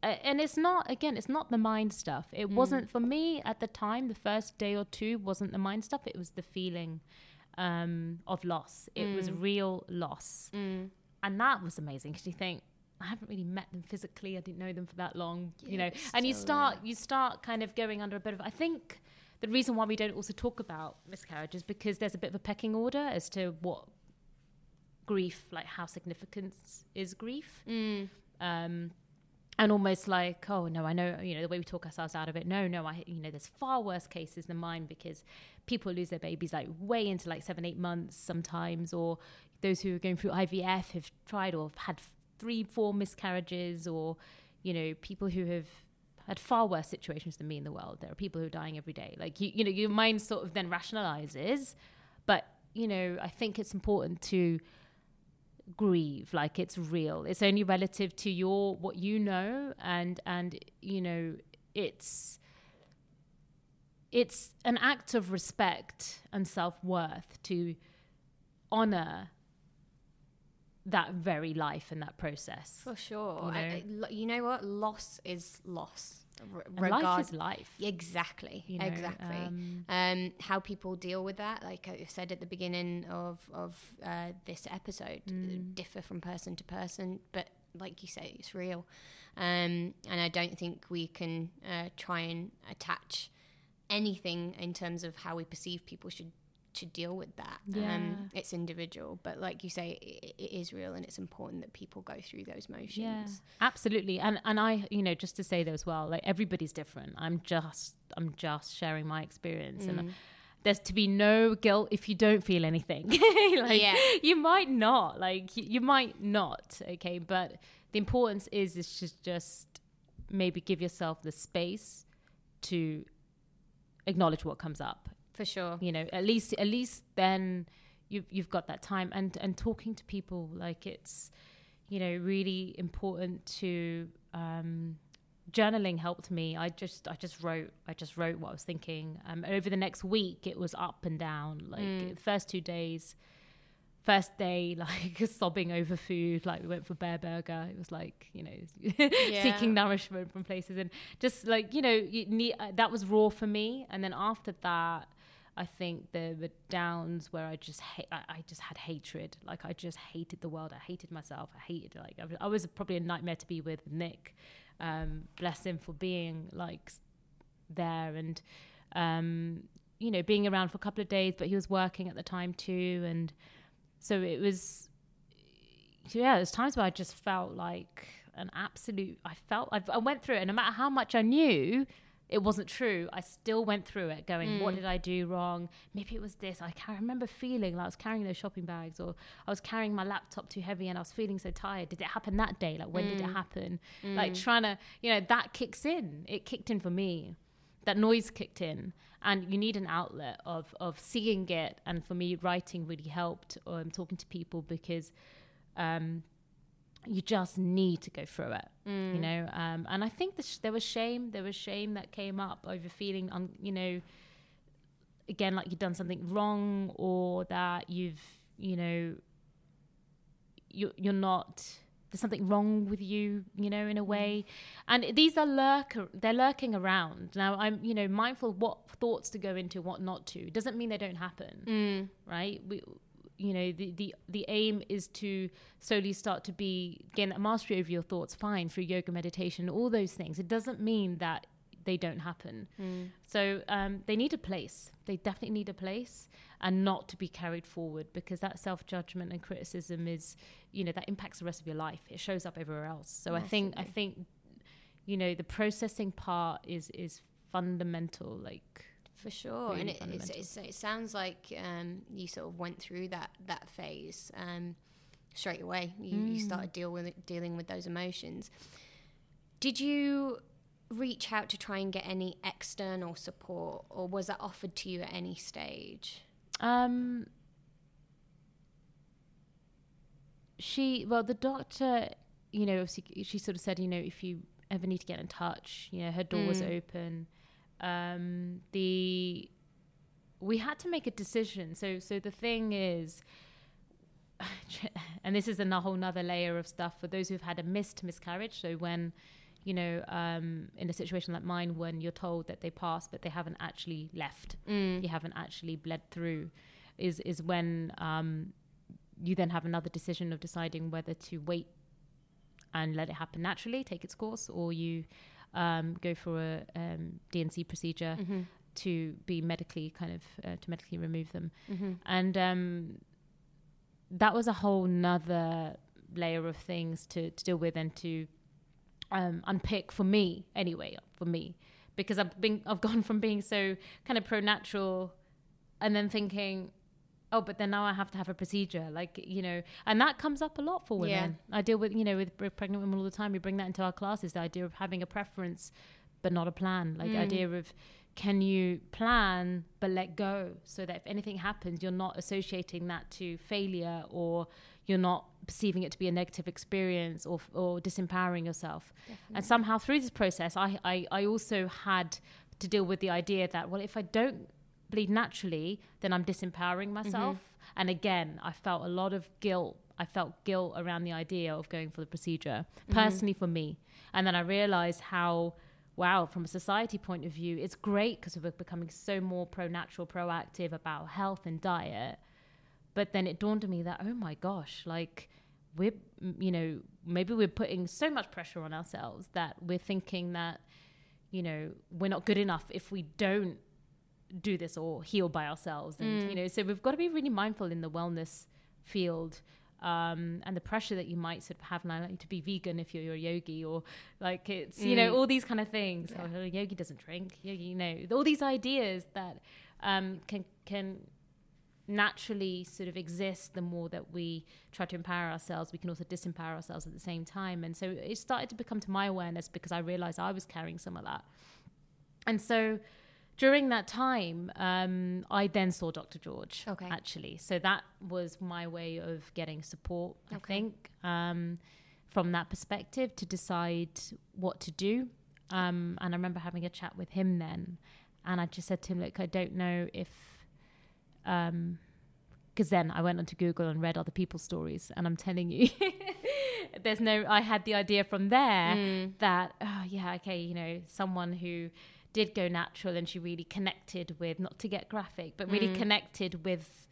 and it's not again it's not the mind stuff it Mm. wasn't for me at the time the first day or two wasn't the mind stuff it was the feeling um of loss it was Mm. real loss Mm. and that was amazing because you think I haven't really met them physically. I didn't know them for that long, you know. And you start, you start kind of going under a bit of. I think the reason why we don't also talk about miscarriage is because there's a bit of a pecking order as to what grief, like how significant is grief, Mm. um, and almost like, oh no, I know, you know, the way we talk ourselves out of it. No, no, I, you know, there's far worse cases than mine because people lose their babies like way into like seven, eight months sometimes, or those who are going through IVF have tried or have had three, four miscarriages, or you know, people who have had far worse situations than me in the world. There are people who are dying every day. Like you, you know, your mind sort of then rationalizes, but you know, I think it's important to grieve like it's real it's only relative to your what you know and and you know it's it's an act of respect and self-worth to honor that very life and that process For sure. You know? I- lo- you know what? Loss is loss. R- and life is life Exactly. you know, exactly. um, um, how people deal with that, like I said at the beginning of of uh, this episode, Mm. differ from person to person. But like you say, it's real, um, and I don't think we can uh, try and attach anything in terms of how we perceive people should should deal with that. Yeah. Um, it's individual, but like you say, it, it is real, and it's important that people go through those motions. Yeah, absolutely. And and I, you know, just to say that as well, like everybody's different. I'm just I'm just sharing my experience and Mm. there's to be no guilt if you don't feel anything. like Yeah. you might not, like you, you might not, okay? But the importance is is just just maybe give yourself the space to acknowledge what comes up for sure. you know at least at least then you you've got that time. And and talking to people like it's you know really important to um journaling helped me. I just i just wrote i just wrote what i was thinking. Um over the next week it was up and down. Like Mm. the first two days first day like sobbing over food like we went for bear burger. It was like you know seeking nourishment from places. And just like you know you need, uh, that was raw for me. And then after that i think the the downs where i just ha- I, I just had hatred. Like i just hated the world. I hated myself. I hated like i was, I was probably a nightmare to be with nick. Um bless him for being like there and um you know being around for a couple of days but he was working at the time too. And so it was yeah there's times where i just felt like an absolute i felt i, I went through it. And no matter how much i knew it wasn't true. I still went through it going what Mm. did i do wrong? Maybe it was this. I can remember feeling like i was carrying those shopping bags or i was carrying my laptop too heavy and i was feeling so tired. Did it happen that day? Like when did it Mm. happen? Like Mm. trying to you know that kicks in. It kicked in for me. That noise kicked in. And you need an outlet of of seeing it. And for me writing really helped um, talking to people because um you just need to go through it, Mm. you know. Um, and I think the sh- there was shame. There was shame that came up over feeling, un- you know, again like you've done something wrong or that you've, you know, you you're not. There's something wrong with you, you know, in a way. And these are lurk they're lurking around. Now I'm, you know, mindful what thoughts to go into, what not to. Doesn't mean they don't happen Mm. right? We, you know, the, the the aim is to slowly start to be gain that mastery over your thoughts. Fine through yoga, meditation, all those things. It doesn't mean that they don't happen. Mm. So um, they need a place. They definitely need a place, and not to be carried forward because that self judgment and criticism is, you know, that impacts the rest of your life. It shows up everywhere else. So I think I think, you know, the processing part is is fundamental. Like For sure, really and it, it's, it's, it sounds like um, you sort of went through that that phase um, straight away. You, you Mm. started deal with it, dealing with those emotions. Did you reach out to try and get any external support, or was that offered to you at any stage? Um, she, well, the doctor, you know, obviously, she sort of said, you know, if you ever need to get in touch, you know, her door was Mm. open. Um, the we had to make a decision. So, so the thing is, and this is a whole nother layer of stuff for those who've had a missed miscarriage. So when you know, um, in a situation like mine, when you're told that they passed but they haven't actually left, Mm. you haven't actually bled through is is when um, you then have another decision of deciding whether to wait and let it happen naturally, take its course, or you um, go for a um, D&C procedure hmm to be medically kind of uh, to medically remove them, hmm and um, that was a whole nother layer of things to, to deal with and to um, unpick for me anyway for me. Because I've been I've gone from being so kind of pro natural and then thinking oh but then now I have to have a procedure. Like you know and that comes up a lot for women. I deal with you know with pregnant women all the time. We bring that into our classes the idea of having a preference but not a plan. Like the Mm. idea of can you plan but let go so that if anything happens you're not associating that to failure or you're not perceiving it to be a negative experience or, or disempowering yourself. And somehow through this process I, I, I also had to deal with the idea that well if i don't bleed naturally then i'm disempowering mm-hmm. myself. And again i felt a lot of guilt. I felt guilt around the idea of going for the procedure mm-hmm. personally for me. And then i realized how wow from a society point of view it's great because we're becoming so more pro-natural proactive about health and diet. But then it dawned on me that oh my gosh like we're you know maybe we're putting so much pressure on ourselves that we're thinking that you know we're not good enough if we don't do this or heal by ourselves and Mm. you know so we've got to be really mindful in the wellness field um, and the pressure that you might sort of have now like, to be vegan if you're a yogi or like it's you know Mm. all these kind of things Yeah. oh, a yogi doesn't drink yogi you know all these ideas that um, can can naturally sort of exist the more that we try to empower ourselves we can also disempower ourselves at the same time and so it started to become to my awareness because i realized i was carrying some of that and so during that time um, i then saw dr george Okay. actually so that was my way of getting support i think um, from that perspective to decide what to do um, and i remember having a chat with him then and i just said to him look i don't know if um because then I went onto Google and read other people's stories, and I'm telling you, there's no. I had the idea from there Mm. that oh yeah, okay, you know, someone who did go natural and she really connected with, not to get graphic, but really Mm. connected with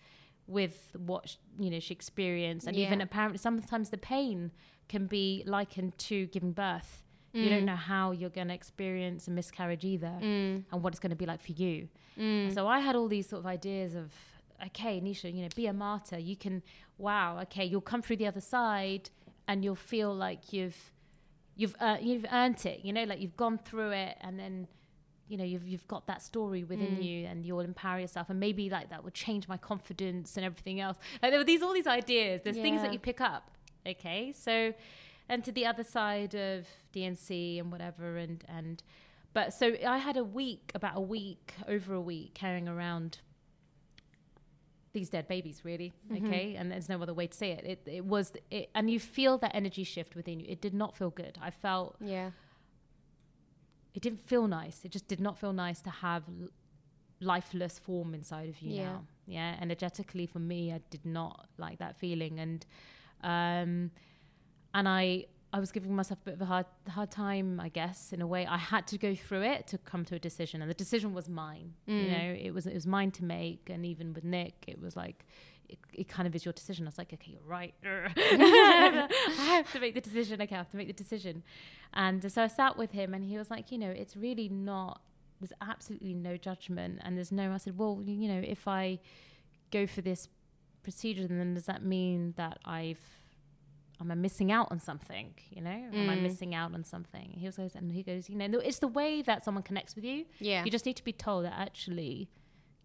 with what sh- you know she experienced, and even apparently sometimes the pain can be likened to giving birth. You don't Mm. know how you're going to experience a miscarriage either, Mm. and what it's going to be like for you. Mm. So I had all these sort of ideas of, okay, Neesha, you know, be a martyr. You can, wow, okay, you'll come through the other side, and you'll feel like you've, you've, uh, you've earned it. You know, like you've gone through it, and then, you know, you've you've got that story within Mm. you, and you'll empower yourself, and maybe like that would change my confidence and everything else. Like there were these all these ideas. There's things that you pick up. Okay, so, and to the other side of D&C and whatever, and and. But so I had a week, about a week, over a week, carrying around these dead babies, really. Mhm. Okay, and there's no other way to say it. It, it was, it, and you feel that energy shift within you. It did not feel good. I felt Yeah. It didn't feel nice. It just did not feel nice to have l- lifeless form inside of you Yeah. now. Yeah, energetically for me, I did not like that feeling, and um, and I I was giving myself a bit of a hard hard time, I guess, in a way. I had to go through it to come to a decision, and the decision was mine. You Mm. know, it was it was mine to make, and even with Nick, it was like. It, it kind of is your decision. I was like, okay, you're right. I have to make the decision. Okay, I have to make the decision. And so I sat with him, and he was like, you know, it's really not. There's absolutely no judgment, and there's no. I said, well, you know, if I go for this procedure, then does that mean that I've am I missing out on something? You know, am I Mm. missing out on something? He goes, and he goes, you know, it's the way that someone connects with you. Yeah. You just need to be told that actually,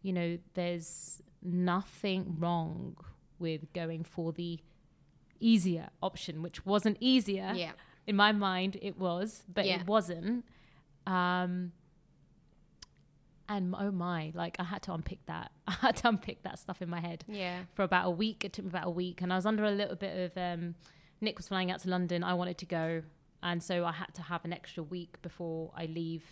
you know, there's nothing wrong with going for the easier option, which wasn't easier yeah. in my mind it was but Yeah. it wasn't um and oh my like i had to unpick that i had to unpick that stuff in my head Yeah. for about a week it took me about a week and i was under a little bit of um nick was flying out to london i wanted to go and so i had to have an extra week before i leave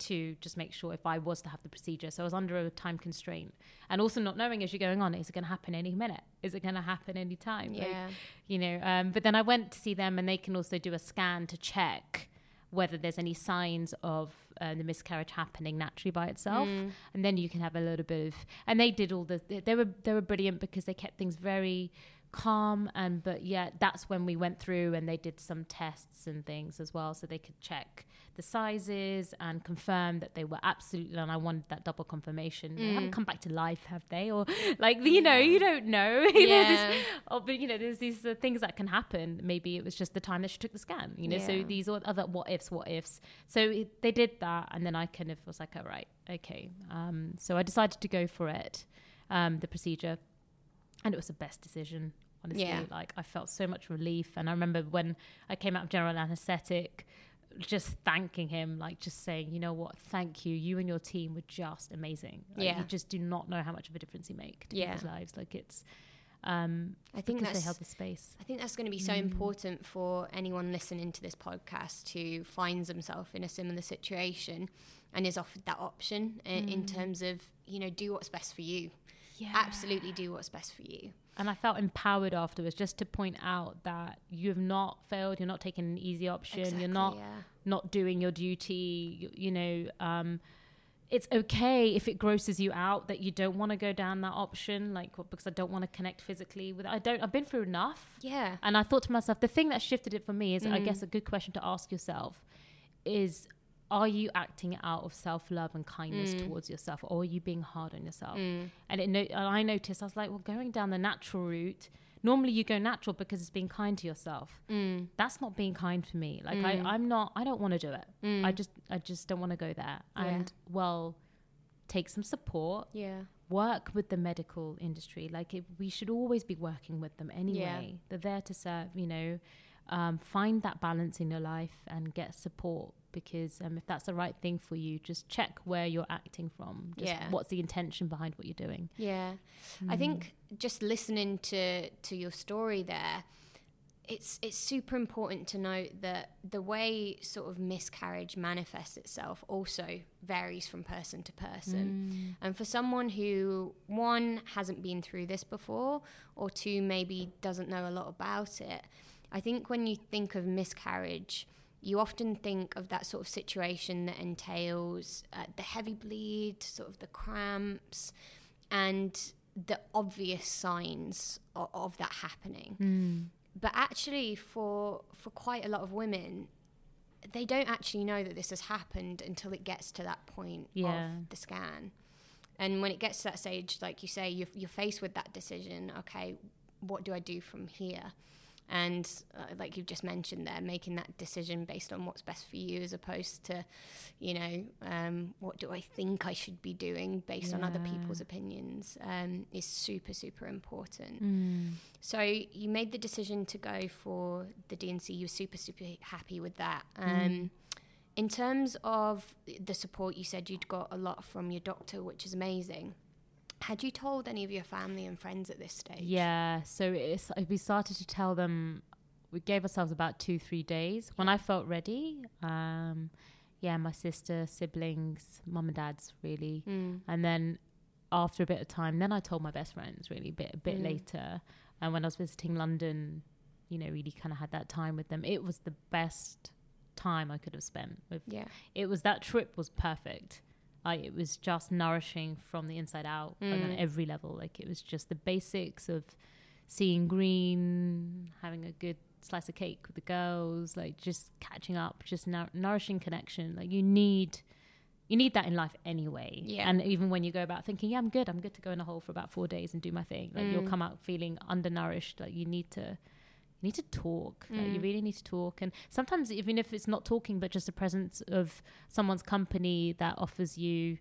to just make sure if I was to have the procedure. So I was under a time constraint. And also not knowing as you're going on, is it going to happen any minute? Is it going to happen any time? Like, Yeah. you know um, but then i went to see them and they can also do a scan to check whether there's any signs of uh, the miscarriage happening naturally by itself Mm. and then you can have a little bit of and they did all the they were they were brilliant because they kept things very calm and but yeah that's when we went through and they did some tests and things as well so they could check the sizes and confirm that they were absolutely and I wanted that double confirmation they haven't Mm. come back to life have they or like you know you don't know There's this Yeah. oh, but you know, there's these uh, things that can happen. Maybe it was just the time that she took the scan. You know, so these are other what ifs, what ifs. So it, they did that, and then I kind of was like, all right, okay. Um, so I decided to go for it, um, the procedure, and it was the best decision. Honestly, Yeah. like I felt so much relief, and I remember when I came out of general anesthetic. Just thanking him, like just saying, you know what, thank you. You and your team were just amazing. Like, Yeah. you just do not know how much of a difference you make to Yeah. people's lives. Like it's, um, I think because they that's held the space. I think that's going to be so Mm. important for anyone listening to this podcast who finds themselves in a similar situation and is offered that option in, in Mm. terms of, you know, do what's best for you. Yeah. Absolutely do what's best for you. And I felt empowered afterwards just to point out that you have not failed. You're not taking an easy option. Exactly, You're not yeah. not doing your duty. You, you know, um, it's okay if it grosses you out that you don't want to go down that option, like because I don't want to connect physically with. I don't. I've been through enough. Yeah. And I thought to myself, the thing that shifted it for me is, I Mm. guess, a good question to ask yourself is, are you acting out of self love and kindness Mm. towards yourself, or are you being hard on yourself? Mm. And it no- and I noticed, I was like, well, going down the natural route. Normally, you go natural because it's being kind to yourself. Mm. That's not being kind for me. Like Mm. I, I'm not. I don't want to do it. Mm. I just, I just don't want to go there. Yeah. And well, take some support yeah. work with the medical industry. Like it, we should always be working with them anyway. They're there to serve. You know, um, find that balance in your life and get support because um, if that's the right thing for you, just check where you're acting from. Just Yeah. What's the intention behind what you're doing? Yeah. I think just listening to to your story there, it's it's super important to note that the way sort of miscarriage manifests itself also varies from person to person. And for someone who one hasn't been through this before or two maybe doesn't know a lot about it, I think when you think of miscarriage, you often think of that sort of situation that entails uh, the heavy bleed, sort of the cramps, and the obvious signs of, of that happening. Mm. But actually, for for quite a lot of women, they don't actually know that this has happened until it gets to that point Yeah. of the scan. And when it gets to that stage, like you say, you're, you're faced with that decision. Okay, what do I do from here? And uh, like you've just mentioned there, making that decision based on what's best for you, as opposed to, you know, um, what do I think I should be doing based on other people's opinions, um, is super super important. Mm. So you made the decision to go for the D&C. You were super, super happy with that. Um, Mm. In terms of the support, you said you'd got a lot from your doctor, which is amazing. Had you told any of your family and friends at this stage? Yeah, so it's we started to tell them. We gave ourselves about two, three days. When I felt ready, um, yeah, my sister, siblings, mum and dad's really, Mm. and then after a bit of time, then I told my best friends really a bit a bit Mm. later. And when I was visiting London, you know, really kind of had that time with them. It was the best time I could have spent with. Yeah. It was that trip was perfect. I, it was just nourishing from the inside out like, on Mm. every level. Like it was just the basics of seeing green, having a good slice of cake with the girls, like just catching up, just nou- nourishing connection. Like you need, you need that in life anyway. Yeah. And even when you go about thinking, yeah, I'm good, I'm good to go in a hole for about four days and do my thing. Like you'll Mm. come out feeling undernourished. Like you need to, you need to talk. Like you Mm. really need to talk. And sometimes even if it's not talking, but just the presence of someone's company that offers you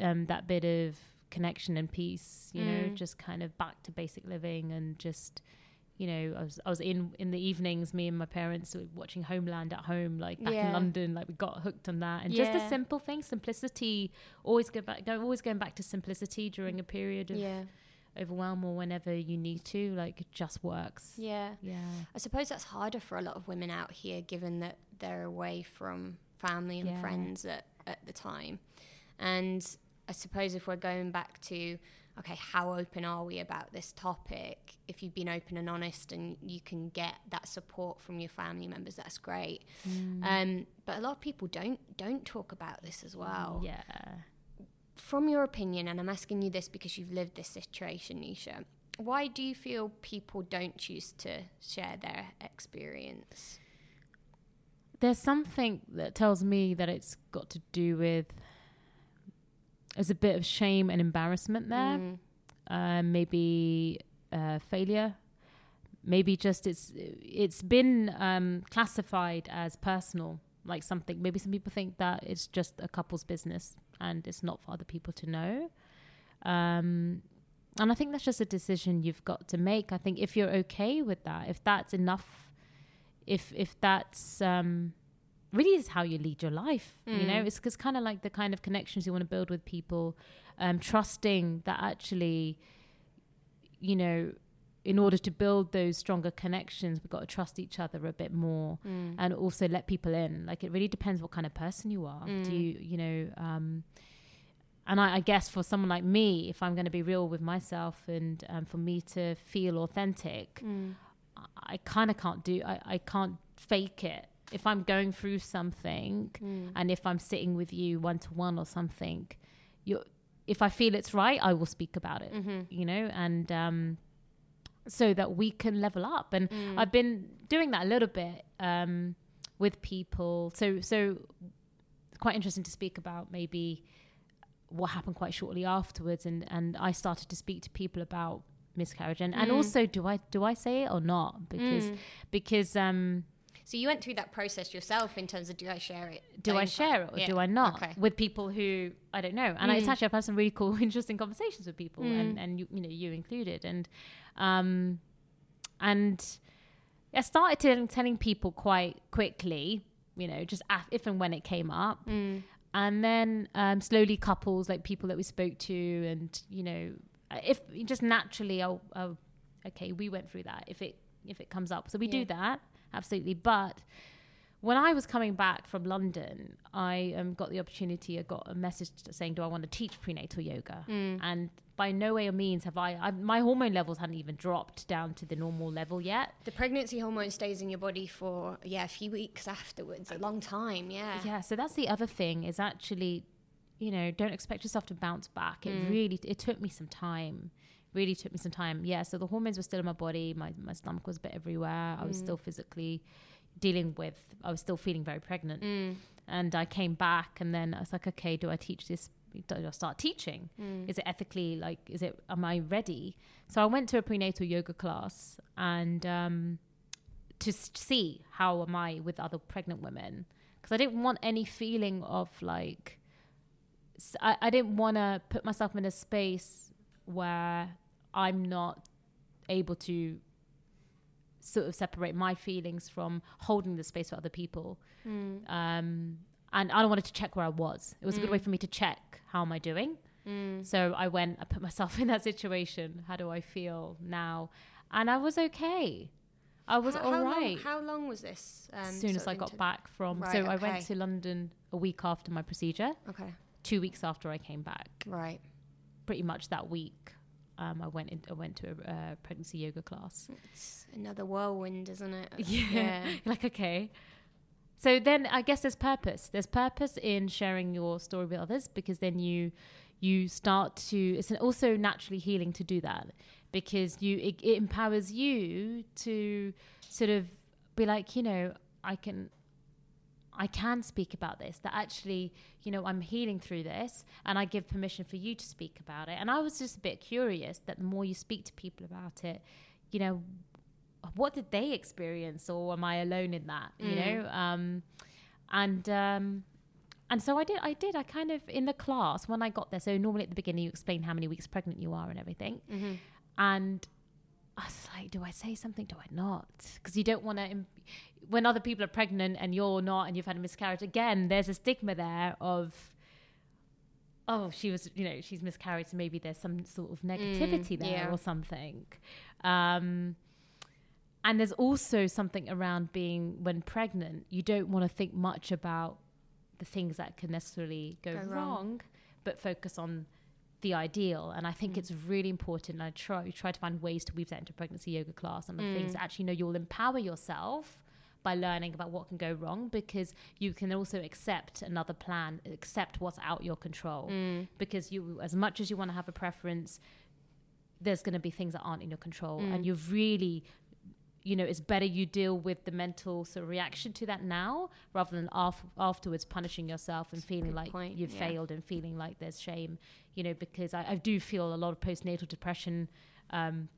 um, that bit of connection and peace. You know, Mm. just kind of back to basic living and just you know, I was I was in in the evenings, me and my parents were watching Homeland at home, like back Yeah. in London, like we got hooked on that, and just the simple things, simplicity. Always go back, go always going back to simplicity during a period of Yeah. Overwhelm or whenever you need to. Like it just works. Yeah. Yeah. I suppose that's harder for a lot of women out here, given that they're away from family and Yeah. friends at, at the time. And I suppose if we're going back to, okay, how open are we about this topic? If you've been open and honest and you can get that support from your family members, that's great. Mm. Um, but a lot of people don't don't talk about this as well. Yeah. From your opinion, and I'm asking you this because you've lived this situation, Neesha, why do you feel people don't choose to share their experience? there's something that tells me that it's got to do with there's a bit of shame and embarrassment there Mm. um, maybe uh, failure maybe just it's it's been um, classified as personal like something maybe some people think that it's just a couple's business and it's not for other people to know. Um, and i think that's just a decision you've got to make. I think if you're okay with that if that's enough if if that's um, really is how you lead your life you know? Mm. it's, it's kind of like the kind of connections you want to build with people um, trusting that actually you know in order to build those stronger connections we've got to trust each other a bit more Mm. and also let people in like it really depends what kind of person you are do Mm. you you know um and I, I guess for someone like me if i'm going to be real with myself and um, for me to feel authentic Mm. I- i kind of can't do I, I can't fake it if i'm going through something Mm. and if i'm sitting with you one to one or something you if i feel it's right i will speak about it Mm-hmm. you know and um so that we can level up and Mm. I've been doing that a little bit um, with people. So so quite interesting to speak about maybe what happened quite shortly afterwards, and and I started to speak to people about miscarriage and, and Mm. also do I do I say it or not because Mm. because um So you went through that process yourself in terms of do I share it? do I share it or Yeah. do I not Okay. with people who I don't know? And it's Mm. actually I've had some really cool, interesting conversations with people, and Mm. and you, you know you included, and um, and I started telling, telling people quite quickly, you know, just af- if and when it came up, Mm. and then um, slowly couples like people that we spoke to, and you know, if just naturally, oh, oh, okay, we went through that. If it if it comes up, so we Yeah. do that absolutely, but when I was coming back from London, I um, got the opportunity. I got a message saying, "Do I want to teach prenatal yoga?" Mm. And by no way or means have I, I. My hormone levels hadn't even dropped down to the normal level yet. The pregnancy hormone stays in your body for yeah a few weeks afterwards, a long time. Yeah. Yeah. So that's the other thing is actually, you know, don't expect yourself to bounce back. It Mm. really, it took me some time. Really took me some time. Yeah. So the hormones were still in my body. My my stomach was a bit everywhere. I was Mm. still physically dealing with. I was still feeling very pregnant. Mm. and I came back and then I was like, okay, do I teach this? Do I start teaching? Mm. Is it ethically like, is it, am I ready? So I went to a prenatal yoga class and um, to s- see how am I with other pregnant women because I didn't want any feeling of like, I didn't want to put myself in a space where I'm not able to sort of separate my feelings from holding the space for other people Mm. um, and I wanted to check where I was. It was a good way Mm. for me to check how am I doing. Mm. So I went, I put myself in that situation. How do I feel now? And I was okay. I was how, all how right. Long, how long was this? Um, as soon as I got inter- back from, Right, so I went to London a week after my procedure. Okay, Two weeks after I came back, right. pretty much that week, um, I went in, I went to a uh, pregnancy yoga class. It's another whirlwind, isn't it? Yeah. like okay. So then I guess there's purpose. There's purpose in sharing your story with others because then you you start to it's an- also naturally healing to do that because you it, it empowers you to sort of be like, you know, I can I can speak about this. That actually, you know, I'm healing through this, and I give permission for you to speak about it. And I was just a bit curious that the more you speak to people about it, you know, what did they experience, or am I alone in that? You Mm. know, um, and um, and so I did. I did. I kind of in the class when I got there. So normally at the beginning you explain how many weeks pregnant you are and everything, Mm-hmm. and I was like, do I say something? Do I not? Because you don't want to. When other people are pregnant and you're not, and you've had a miscarriage, again, there's a stigma there of, oh, she was, you know, she's miscarried, so maybe there's some sort of negativity there yeah. or something. Um, and there's also something around being when pregnant, you don't want to think much about the things that can necessarily go, Go wrong. wrong, but focus on the ideal. And I think Mm. it's really important. I try try to find ways to weave that into pregnancy yoga class and the Mm. things that actually know you'll empower yourself by learning about what can go wrong because you can also accept another plan, accept what's out your control. Mm. Because you, as much as you want to have a preference, there's going to be things that aren't in your control, Mm. and you've really you know, it's better you deal with the mental sort of reaction to that now rather than af- afterwards punishing yourself and That's feeling like point, you've yeah. failed and feeling like there's shame, you know, because I, I do feel a lot of postnatal depression um,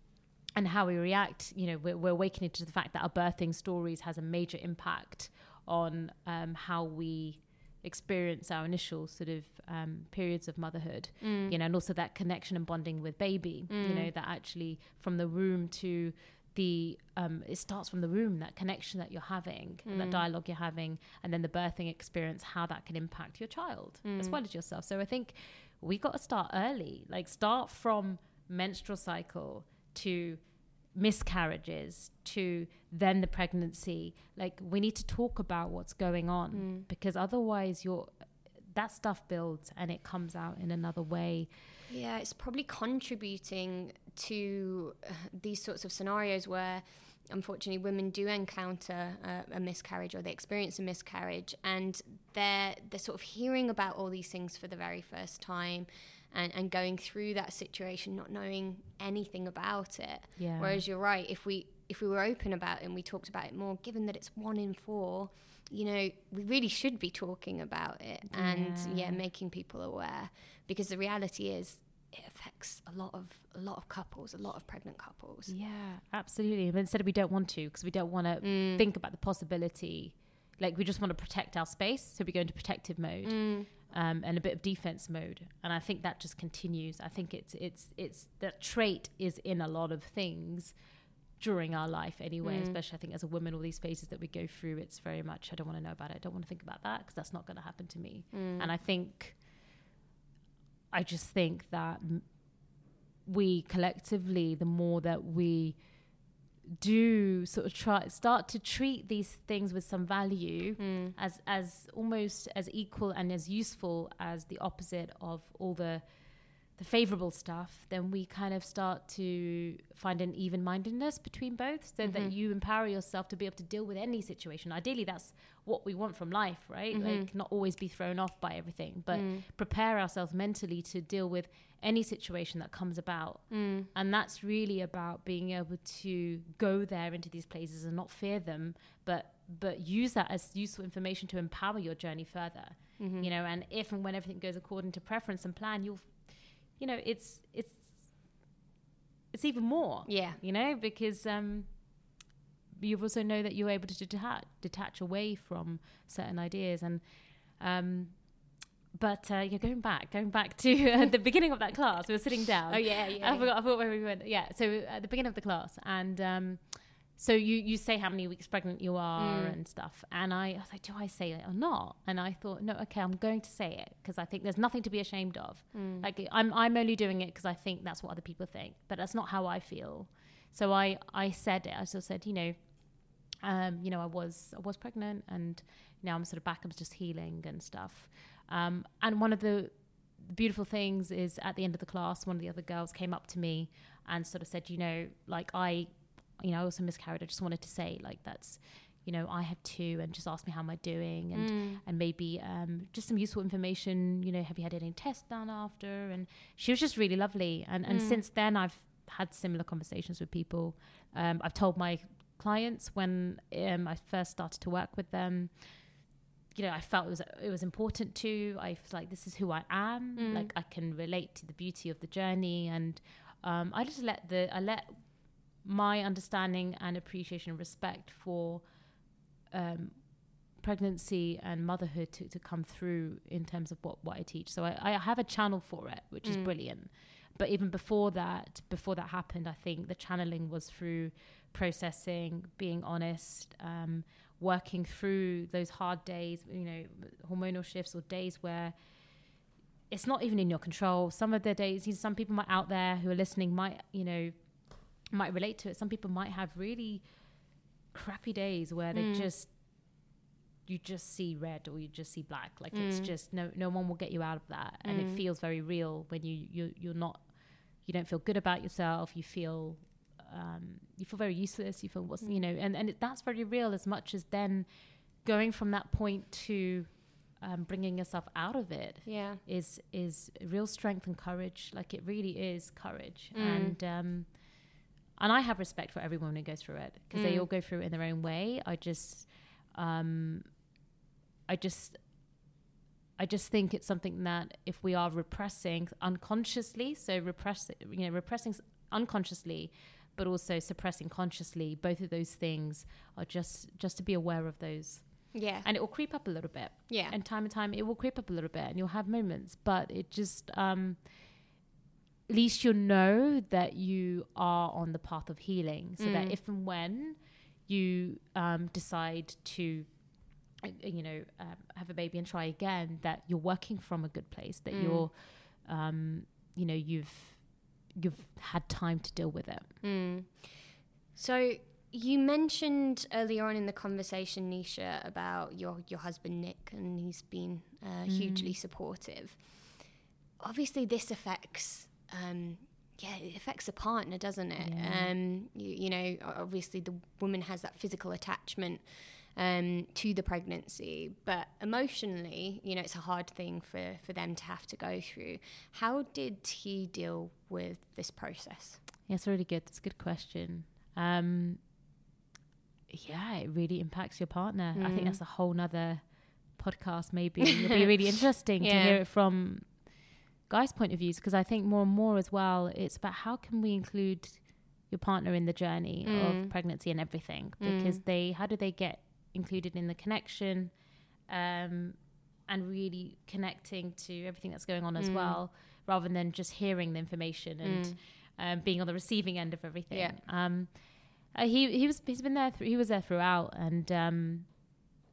and how we react, you know, we're, we're awakening to the fact that our birthing stories has a major impact on um, how we experience our initial sort of um, periods of motherhood Mm. you know, and also that connection and bonding with baby, you know, Mm. that actually from the womb to the, um, it starts from the womb, that connection that you're having, that Mm. dialogue you're having, and then the birthing experience, how that can impact your child as Mm. well as yourself. So I think we got to start early, like start from menstrual cycle to miscarriages to then the pregnancy. Like we need to talk about what's going on Mm. because otherwise you're that stuff builds and it comes out in another way. Yeah, it's probably contributing to uh, these sorts of scenarios where, unfortunately, women do encounter uh, a miscarriage or they experience a miscarriage, and they're they're sort of hearing about all these things for the very first time, and and going through that situation not knowing anything about it. yeah Whereas you're right, if we if we were open about it and we talked about it more, given that it's one in four, you know, we really should be talking about it and yeah, Yeah. making people aware because the reality is it affects a lot of a lot of couples, a lot of pregnant couples. yeah absolutely but instead we don't want to because we don't want to Mm. think about the possibility like we just want to protect our space so we go into protective mode Mm. Um, and a bit of defense mode and i think that just continues i think it's it's it's that trait is in a lot of things during our life anyway Mm. especially i think as a woman all these phases that we go through it's very much i don't want to know about it i don't want to think about that because that's not going to happen to me Mm. and I think, I just think that m- we collectively, the more that we do sort of try start to treat these things with some value Mm. as as almost as equal and as useful as the opposite of all the the favorable stuff then we kind of start to find an even mindedness between both so that Mhm. you empower yourself to be able to deal with any situation ideally that's what we want from life right Mhm. like not always be thrown off by everything but Mm. prepare ourselves mentally to deal with any situation that comes about Mm. and that's really about being able to go there into these places and not fear them but but use that as useful information to empower your journey further Mhm. you know and if and when everything goes according to preference and plan you'll you know it's it's it's even more Yeah. you know because um you also know that you're able to detach detach away from certain ideas and um but uh, you're going back going back to uh, the beginning of that class we were sitting down Oh yeah, yeah. I forgot. I forgot where we went. Yeah. So at the beginning of the class, and um, so you you say how many weeks pregnant you are Mm. and stuff. And I, I was like do i say it or not? And i thought no okay i'm going to say it because i think there's nothing to be ashamed of. Mm. like i'm i'm only doing it because i think that's what other people think but that's not how i feel. So i i said it. I still said you know um you know i was i was pregnant and now i'm sort of back i'm just healing and stuff. Um and one of the beautiful things is at the end of the class one of the other girls came up to me and sort of said you know like i you know i also miscarried i just wanted to say like that's you know i had two and just ask me how am i doing and Mm. and maybe um, just some useful information. You know, have you had any tests done after? And she was just really lovely. And and Mm. since then, I've had similar conversations with people. Um, I've told my clients when um, I first started to work with them. You know, I felt it was it was important to. I was like, this is who I am. Mm. Like, I can relate to the beauty of the journey, and um, I just let the I let my understanding and appreciation and respect for um, pregnancy and motherhood to, to come through in terms of what, what I teach. So I, I have a channel for it, which is Mm. brilliant. But even before that, before that happened, I think the channeling was through processing, being honest, um, working through those hard days, you know, hormonal shifts or days where it's not even in your control. Some of the days, you know, some people might out there who are listening might, you know, might relate to it. Some people might have really crappy days where they Mm. just you just see red or you just see black like it's Mm. just no no one will get you out of that and Mm. it feels very real when you you you're not you don't feel good about yourself you feel um, you feel very useless you feel what's you Mm. know and and it, that's very real as much as then going from that point to um, bringing yourself out of it Yeah. is is real strength and courage. Like it really is courage, Mm. and um, and I have respect for everyone who goes through it because they Mm. all go through it in their own way. I just, um, I just. I just think it's something that if we are repressing unconsciously, so repress, you know, repressing unconsciously, but also suppressing consciously, both of those things are just just to be aware of those, Yeah. and it will creep up a little bit Yeah. and time and time it will creep up a little bit and you'll have moments but it just um least you'll know that you are on the path of healing so that Mm. if and when you um, decide to uh, you know um, have a baby and try again that you're working from a good place that Mm. you're um, you know you've you've had time to deal with it Mm. So you mentioned earlier on in the conversation, Neesha, about your your husband Nick, and he's been uh, hugely supportive. Obviously, this affects. Um, yeah, it affects the partner, doesn't it? Yeah. Um, you, you know, obviously the woman has that physical attachment um, to the pregnancy, but emotionally, you know, it's a hard thing for, for them to have to go through. How did he deal with this process? Yeah, it's really good. It's a good question. Um, yeah, it really impacts your partner. I think Mm. that's a whole nother podcast. Maybe it'll be really interesting to hear it from guys' point of views because I think more and more as well, it's about how can we include your partner in the journey Mm. of pregnancy and everything because Mm. they how do they get included in the connection um, and really connecting to everything that's going on as Mm. well rather than just hearing the information and Mm. um, being on the receiving end of everything. Yeah. Um, uh, he he was he's been there. Th- he was there throughout, and um,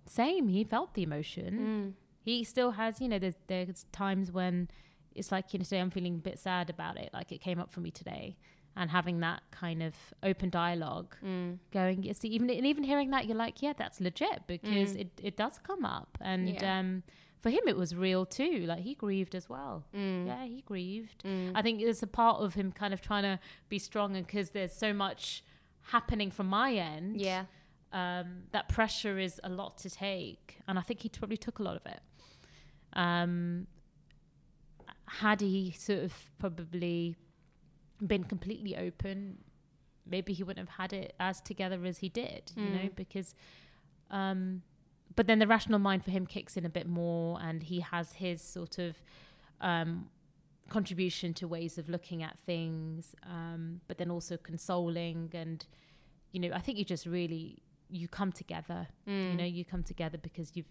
same. He felt the emotion. Mm. He still has. You know, there's there's times when it's like you know today I'm feeling a bit sad about it. Like it came up for me today, and having that kind of open dialogue, Mm. going. You see, even and even hearing that, you're like, yeah, that's legit because Mm. it it does come up, and Yeah. um, for him it was real too. Like he grieved as well. Mm. Yeah, he grieved. Mm. I think it's a part of him kind of trying to be strong, and because there's so much happening from my end, yeah. um, that pressure is a lot to take, and I think he probably took a lot of it. Um, had he sort of probably been completely open, maybe he wouldn't have had it as together as he did, you know, Mm. because. Um, but then the rational mind for him kicks in a bit more, and he has his sort of um, contribution to ways of looking at things, um, but then also consoling and you know, I think you just really you come together. You Mm. know, you come together because you've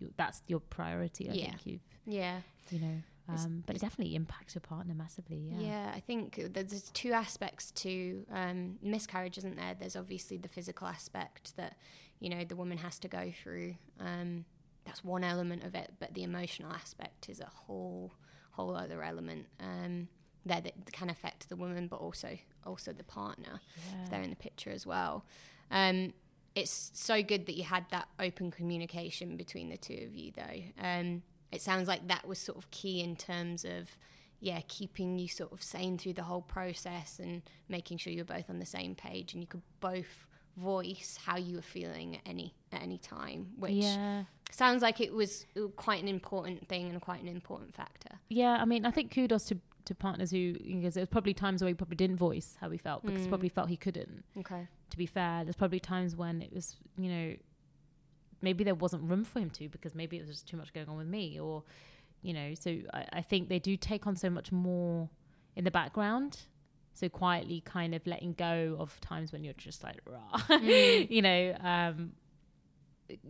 you, that's your priority. I Yeah. think you've Yeah. you know. Um, but it definitely impacts your partner massively. Yeah. Yeah, I think there's there's two aspects to um, miscarriage, isn't there? There's obviously the physical aspect that you know the woman has to go through. Um, that's one element of it, but the emotional aspect is a whole whole other element um, there that can affect the woman, but also also the partner if they're in the picture as well. Um, it's so good that you had that open communication between the two of you, though. It sounds like that was sort of key in terms of yeah keeping you sort of sane through the whole process and making sure you're both on the same page and you could both voice how you were feeling at any at any time which yeah. sounds like it was quite an important thing and quite an important factor Yeah, I mean, I think kudos to, to partners who, because there's probably times where he probably didn't voice how he felt because he Mm. probably felt he couldn't. okay To be fair, there's probably times when it was, you know, maybe there wasn't room for him to because maybe it was just too much going on with me or, you know, so I, I think they do take on so much more in the background. So quietly kind of letting go of times when you're just like, rah, Mm. you know, um,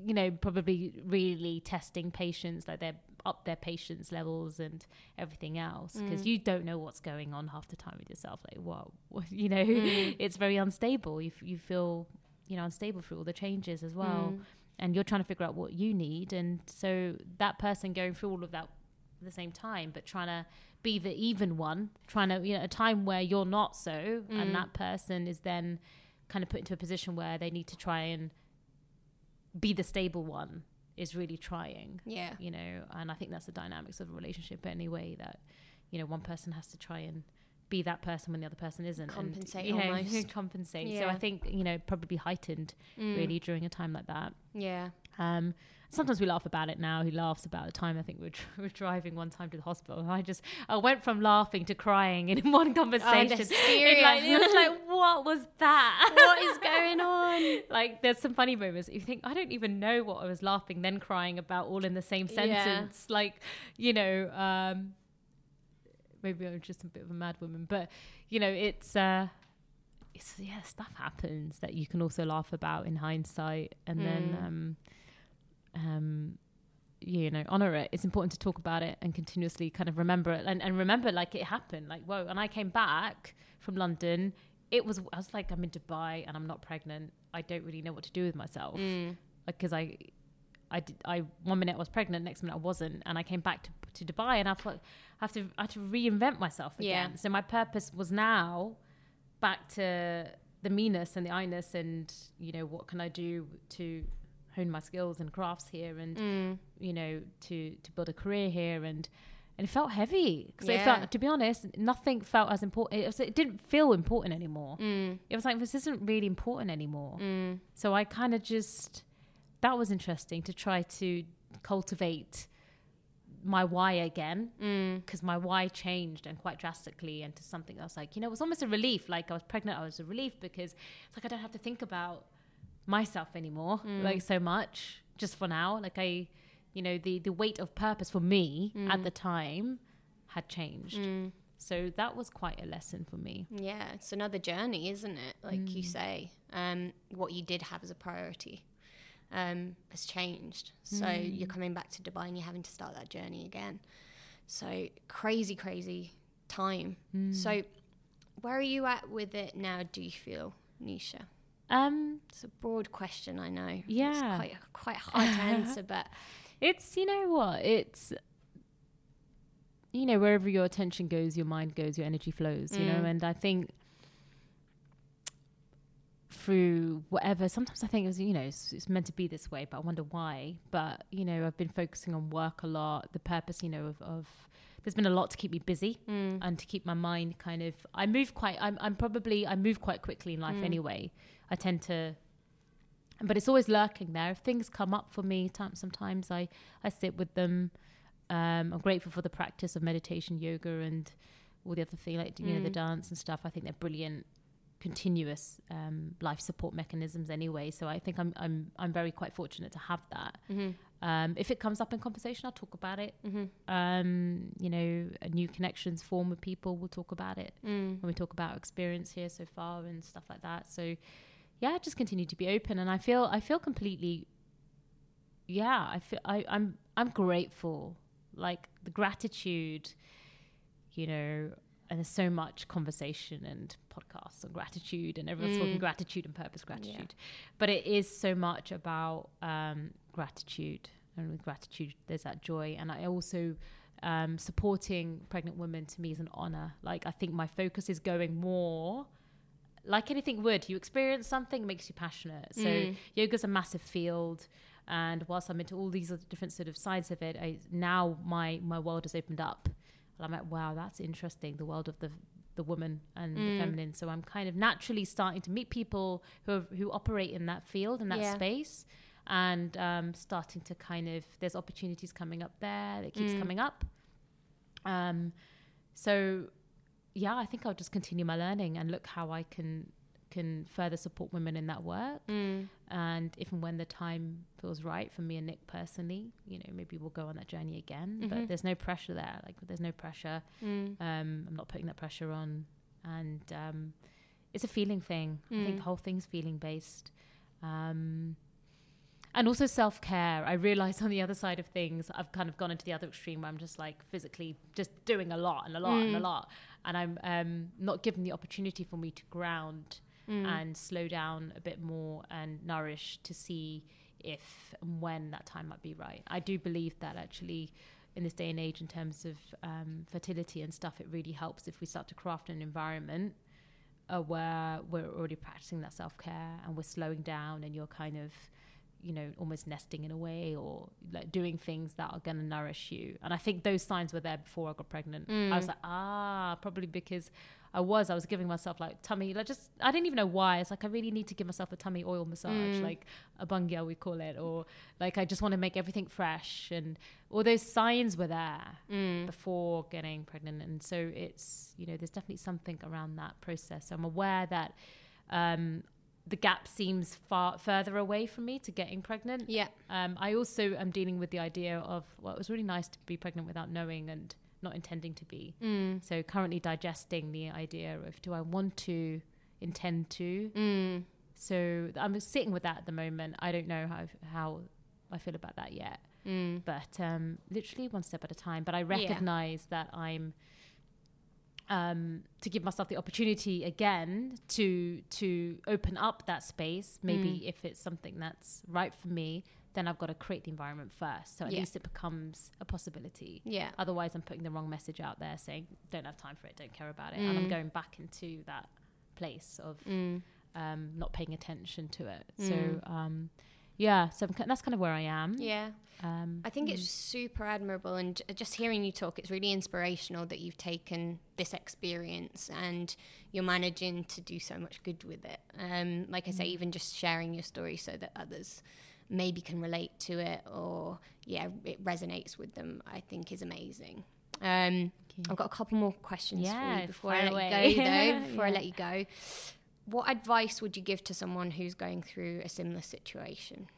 you know, probably really testing patience, like they're up their patience levels and everything else, because Mm. you don't know what's going on half the time with yourself. Like, what, what you know, Mm. it's very unstable. You, f- you feel, you know, unstable through all the changes as well, Mm. And you're trying to figure out what you need. And so that person going through all of that at the same time, but trying to be the even one, trying to, you know, a time where you're not so, Mm. and that person is then kind of put into a position where they need to try and be the stable one is really trying yeah you know and i think that's the dynamics of a relationship anyway that you know one person has to try and be that person when the other person isn't Compensate and, you know, almost. compensate so i think you know probably heightened Mm. really during a time like that yeah um, sometimes we laugh about it now. He laughs about the time I think we were, we were driving one time to the hospital, and I just I went from laughing to crying in one conversation. the It, hysteria. like, it was like, what was that? what is going on like, there's some funny moments. You think I don't even know what I was laughing, then crying about, all in the same Yeah. sentence. Like, you know, um, maybe I'm just a bit of a mad woman, but you know, it's. Uh, it's, yeah, stuff happens that you can also laugh about in hindsight, and then Mm. um, um, you know, honor it. It's important to talk about it and continuously kind of remember it and, and remember like it happened. Like, whoa, and I came back from London. It was, I was like, I'm in Dubai and I'm not pregnant. I don't really know what to do with myself. Mm. Like, cause I, I did, I, one minute I was pregnant, next minute I wasn't. And I came back to, to Dubai and I thought, have to, I have to reinvent myself again. Yeah. So my purpose was now back to the meanness and the I-ness and, you know, what can I do to hone my skills and crafts here and Mm. you know to to build a career here and and it felt heavy because it Yeah. felt to be honest nothing felt as important it, was, it didn't feel important anymore Mm. it was like this isn't really important anymore Mm. so i kind of just that was interesting to try to cultivate my why again Mm. because my why changed and quite drastically into something else like you know it was almost a relief like i was pregnant i was a relief because it's like i don't have to think about myself anymore Mm. like so much just for now like i you know the the weight of purpose for me at the time had changed Mm. so that was quite a lesson for me Yeah, it's another journey, isn't it? Like you say, um, what you did have as a priority um, has changed. So you're coming back to Dubai and you're having to start that journey again. So crazy, crazy time. So where are you at with it now? Do you feel, Neesha? um It's a broad question, I know. it's Yeah. quite quite hard to answer, but it's you know what it's you know wherever your attention goes your mind goes your energy flows you know Mm. and i think through whatever. Sometimes i think it was you know it's, it's meant to be this way but i wonder why. But you know i've been focusing on work a lot. The purpose you know of, of there's been a lot to keep me busy mm, and to keep my mind kind of i move quite i'm, I'm probably i move quite quickly in life Mm. anyway. I tend to but it's always lurking there. If things come up for me time, sometimes i i sit with them. Um i'm grateful for the practice of meditation yoga and all the other thing like you know the Mm. dance and stuff. I think they're brilliant continuous um, life support mechanisms anyway. So i think i'm i'm i'm very quite fortunate to have that. Hmm um, if it comes up in conversation i'll talk about it. Hmm um, you know, a new connections form with people. We'll talk about it mm, when we talk about our experience here so far and stuff like that. So, yeah, just continue to be open, and I feel I feel completely, yeah, I feel I, I'm I'm grateful. Like the gratitude, you know, and there's so much conversation and podcasts on gratitude and everyone's Mm. talking gratitude and purpose gratitude. But it is so much about um, gratitude and with gratitude there's that joy. And i also um, supporting pregnant women to me is an honor. Like i think my focus is going more like anything would you experience something makes you passionate. So Mm. yoga's a massive field. And whilst i'm into all these different sort of sides of it I, now my my world has opened up and i'm like wow that's interesting the world of the the woman and the Mm. feminine so i'm kind of naturally starting to meet people who who operate in that field in that Yeah. space and um, starting to kind of there's opportunities coming up there that keeps Mm. coming up um, so yeah i think i'll just continue my learning and look how i can can further support women in that work Mm. and if and when the time feels right for me and Nick personally, you know, maybe we'll go on that journey again. Mhm. But there's no pressure there. Like there's no pressure. Mm. Um, I'm not putting that pressure on, and um, it's a feeling thing. I think Mm. the whole thing's feeling based. Um, and also self care. I realize on the other side of things, I've kind of gone into the other extreme where I'm just like physically just doing a lot and a lot and a Mm. lot, and I'm um, not given the opportunity for me to ground Mm. and slow down a bit more and nourish to see if and when that time might be right. I do believe that actually in this day and age, in terms of um, fertility and stuff, it really helps if we start to craft an environment uh, where we're already practicing that self care and we're slowing down and you're kind of you know almost nesting in a way or like doing things that are going to nourish you and i think those signs were there before i got pregnant i was Mm. like ah probably because i was i was giving myself like tummy like just i didn't even know why it's like i really need to give myself a tummy oil massage Mm. like a bungia we call it or like i just want to make everything fresh and all those signs were there Mm. before getting pregnant and so it's you know there's definitely something around that process i'm aware that um the gap seems far further away from me to getting pregnant Yeah. um, I also am dealing with the idea of well, it was really nice to be pregnant without knowing and not intending to be. Mm. So currently digesting the idea of do I want to intend to? Mm. So I'm sitting with that at the moment. I don't know how how I feel about that yet, Mm. but um, literally one step at a time. But I recognize that I'm um, to give myself the opportunity again to to open up that space. Maybe Mm. if it's something that's right for me, then I've got to create the environment first. So at Yeah. least it becomes a possibility. Yeah. Otherwise, I'm putting the wrong message out there saying, don't have time for it, don't care about it. And I'm Mm. going back into that place of Mm. um, not paying attention to it. Mm. So, um, yeah, so I'm, that's kind of where I am. Yeah. Um, I think mm. it's super admirable, and j- just hearing you talk, it's really inspirational that you've taken this experience and you're managing to do so much good with it. Um, like I say, Mm. even just sharing your story so that others maybe can relate to it or yeah, it resonates with them. I think is amazing. Um, I've got a couple more questions for you before I let away. you go. Though, before I let you go, what advice would you give to someone who's going through a similar situation?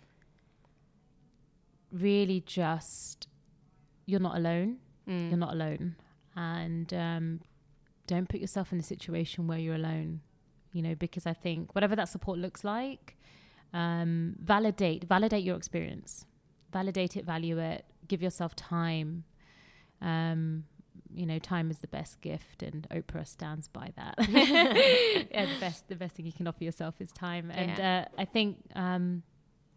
really just, you're not alone. Mm. You're not alone. And um, don't put yourself in a situation where you're alone, you know, because I think whatever that support looks like, um, validate, validate your experience, validate it, value it, give yourself time. Um, you know, time is the best gift, and Oprah stands by that. yeah, the best, the best thing you can offer yourself is time, and uh, I think, um,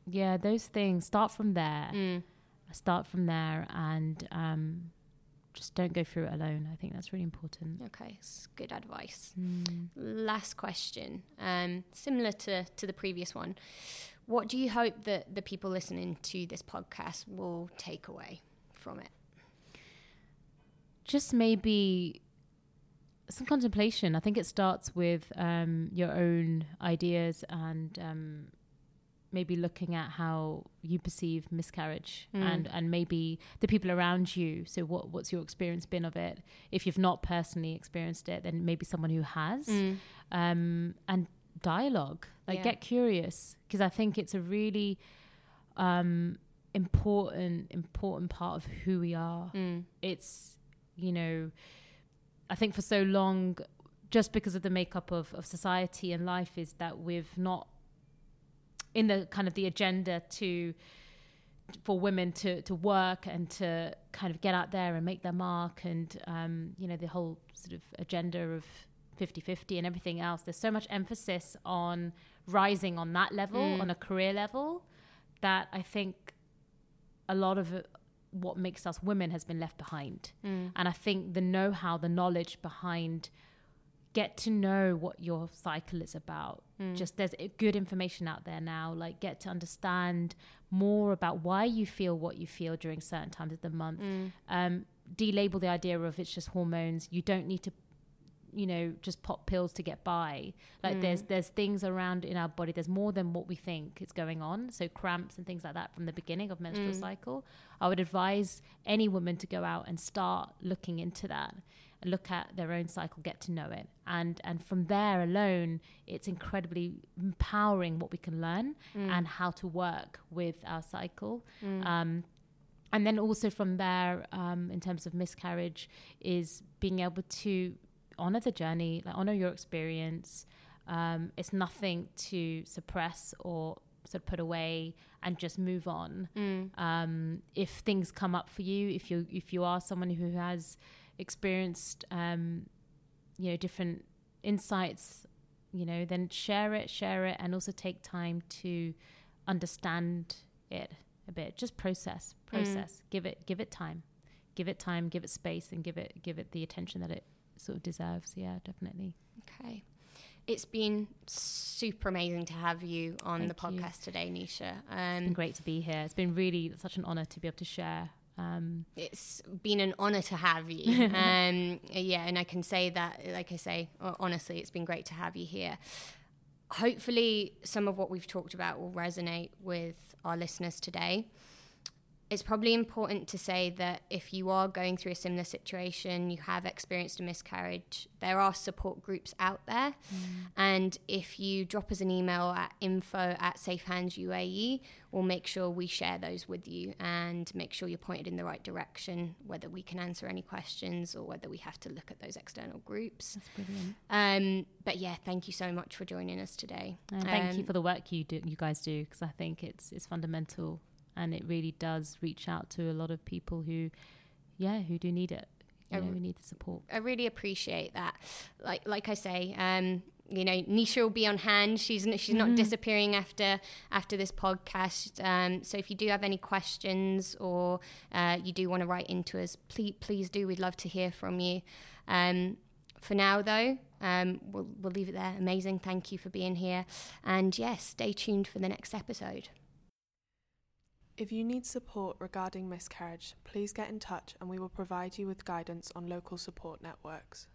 yeah, those things start from there. Mm. Start from there, and um, just don't go through it alone. I think that's really important. Okay, it's good advice. Mm. Last question, um, similar to, to the previous one. What do you hope that the people listening to this podcast will take away from it? Just maybe some contemplation. I think it starts with um, your own ideas and um, maybe looking at how you perceive miscarriage Mm. and and maybe the people around you. So what what's your experience been of it? If you've not personally experienced it, then maybe someone who has. um, and dialogue. Like, Yeah. get curious because I think it's a really um, important, important part of who we are. Mm. It's, you know, I think for so long, just because of the makeup of, of society and life, is that we've not in the kind of the agenda to for women to to work and to kind of get out there and make their mark and um, you know the whole sort of agenda of 50-50 and everything else there's so much emphasis on rising on that level Mm. on a career level that i think a lot of what makes us women has been left behind Mm. and i think the know-how the knowledge behind get to know what your cycle is about Mm. just there's good information out there now like get to understand more about why you feel what you feel during certain times of the month Mm. um, delabel the idea of it's just hormones you don't need to you know just pop pills to get by like Mm. there's there's things around in our body there's more than what we think is going on so cramps and things like that from the beginning of menstrual Mm. cycle i would advise any woman to go out and start looking into that look at their own cycle get to know it and and from there alone it's incredibly empowering what we can learn Mm. and how to work with our cycle Mm. um, and then also from there um, in terms of miscarriage is being able to honor the journey like honor your experience um, it's nothing to suppress or sort of put away and just move on Mm. um, if things come up for you if you if you are someone who has experienced um, you know different insights you know then share it share it and also take time to understand it a bit. Just process process. Give it give it time. Give it time give it space and give it give it the attention that it sort of deserves. Yeah definitely. Okay. It's been super amazing to have you on the Thank you. podcast today, Neesha. it's been Um, great to be here. It's been really such an honor to be able to share um, it's been an honor to have you. um, yeah, and I can say that, like I say, honestly, it's been great to have you here. Hopefully, some of what we've talked about will resonate with our listeners today. It's probably important to say that if you are going through a similar situation, you have experienced a miscarriage, there are support groups out there. And if you drop us an email at info at Safe Hands UAE, we'll make sure we share those with you and make sure you're pointed in the right direction, whether we can answer any questions or whether we have to look at those external groups. that's brilliant Um, but yeah, thank you so much for joining us today. And thank you Um, for the work you do, you guys do, because I think it's it's fundamental, and it really does reach out to a lot of people who, yeah, who do need it. You I know, we need the support. I really appreciate that. Like like I say, um, you know, Neesha will be on hand. She's n- she's not Mhm. disappearing after after this podcast. Um, so if you do have any questions or uh, you do want to write into us, please please do. We'd love to hear from you. Um, for now, though, um, we'll we'll leave it there. Amazing. Thank you for being here, and yes, stay tuned for the next episode. If you need support regarding miscarriage, please get in touch and we will provide you with guidance on local support networks.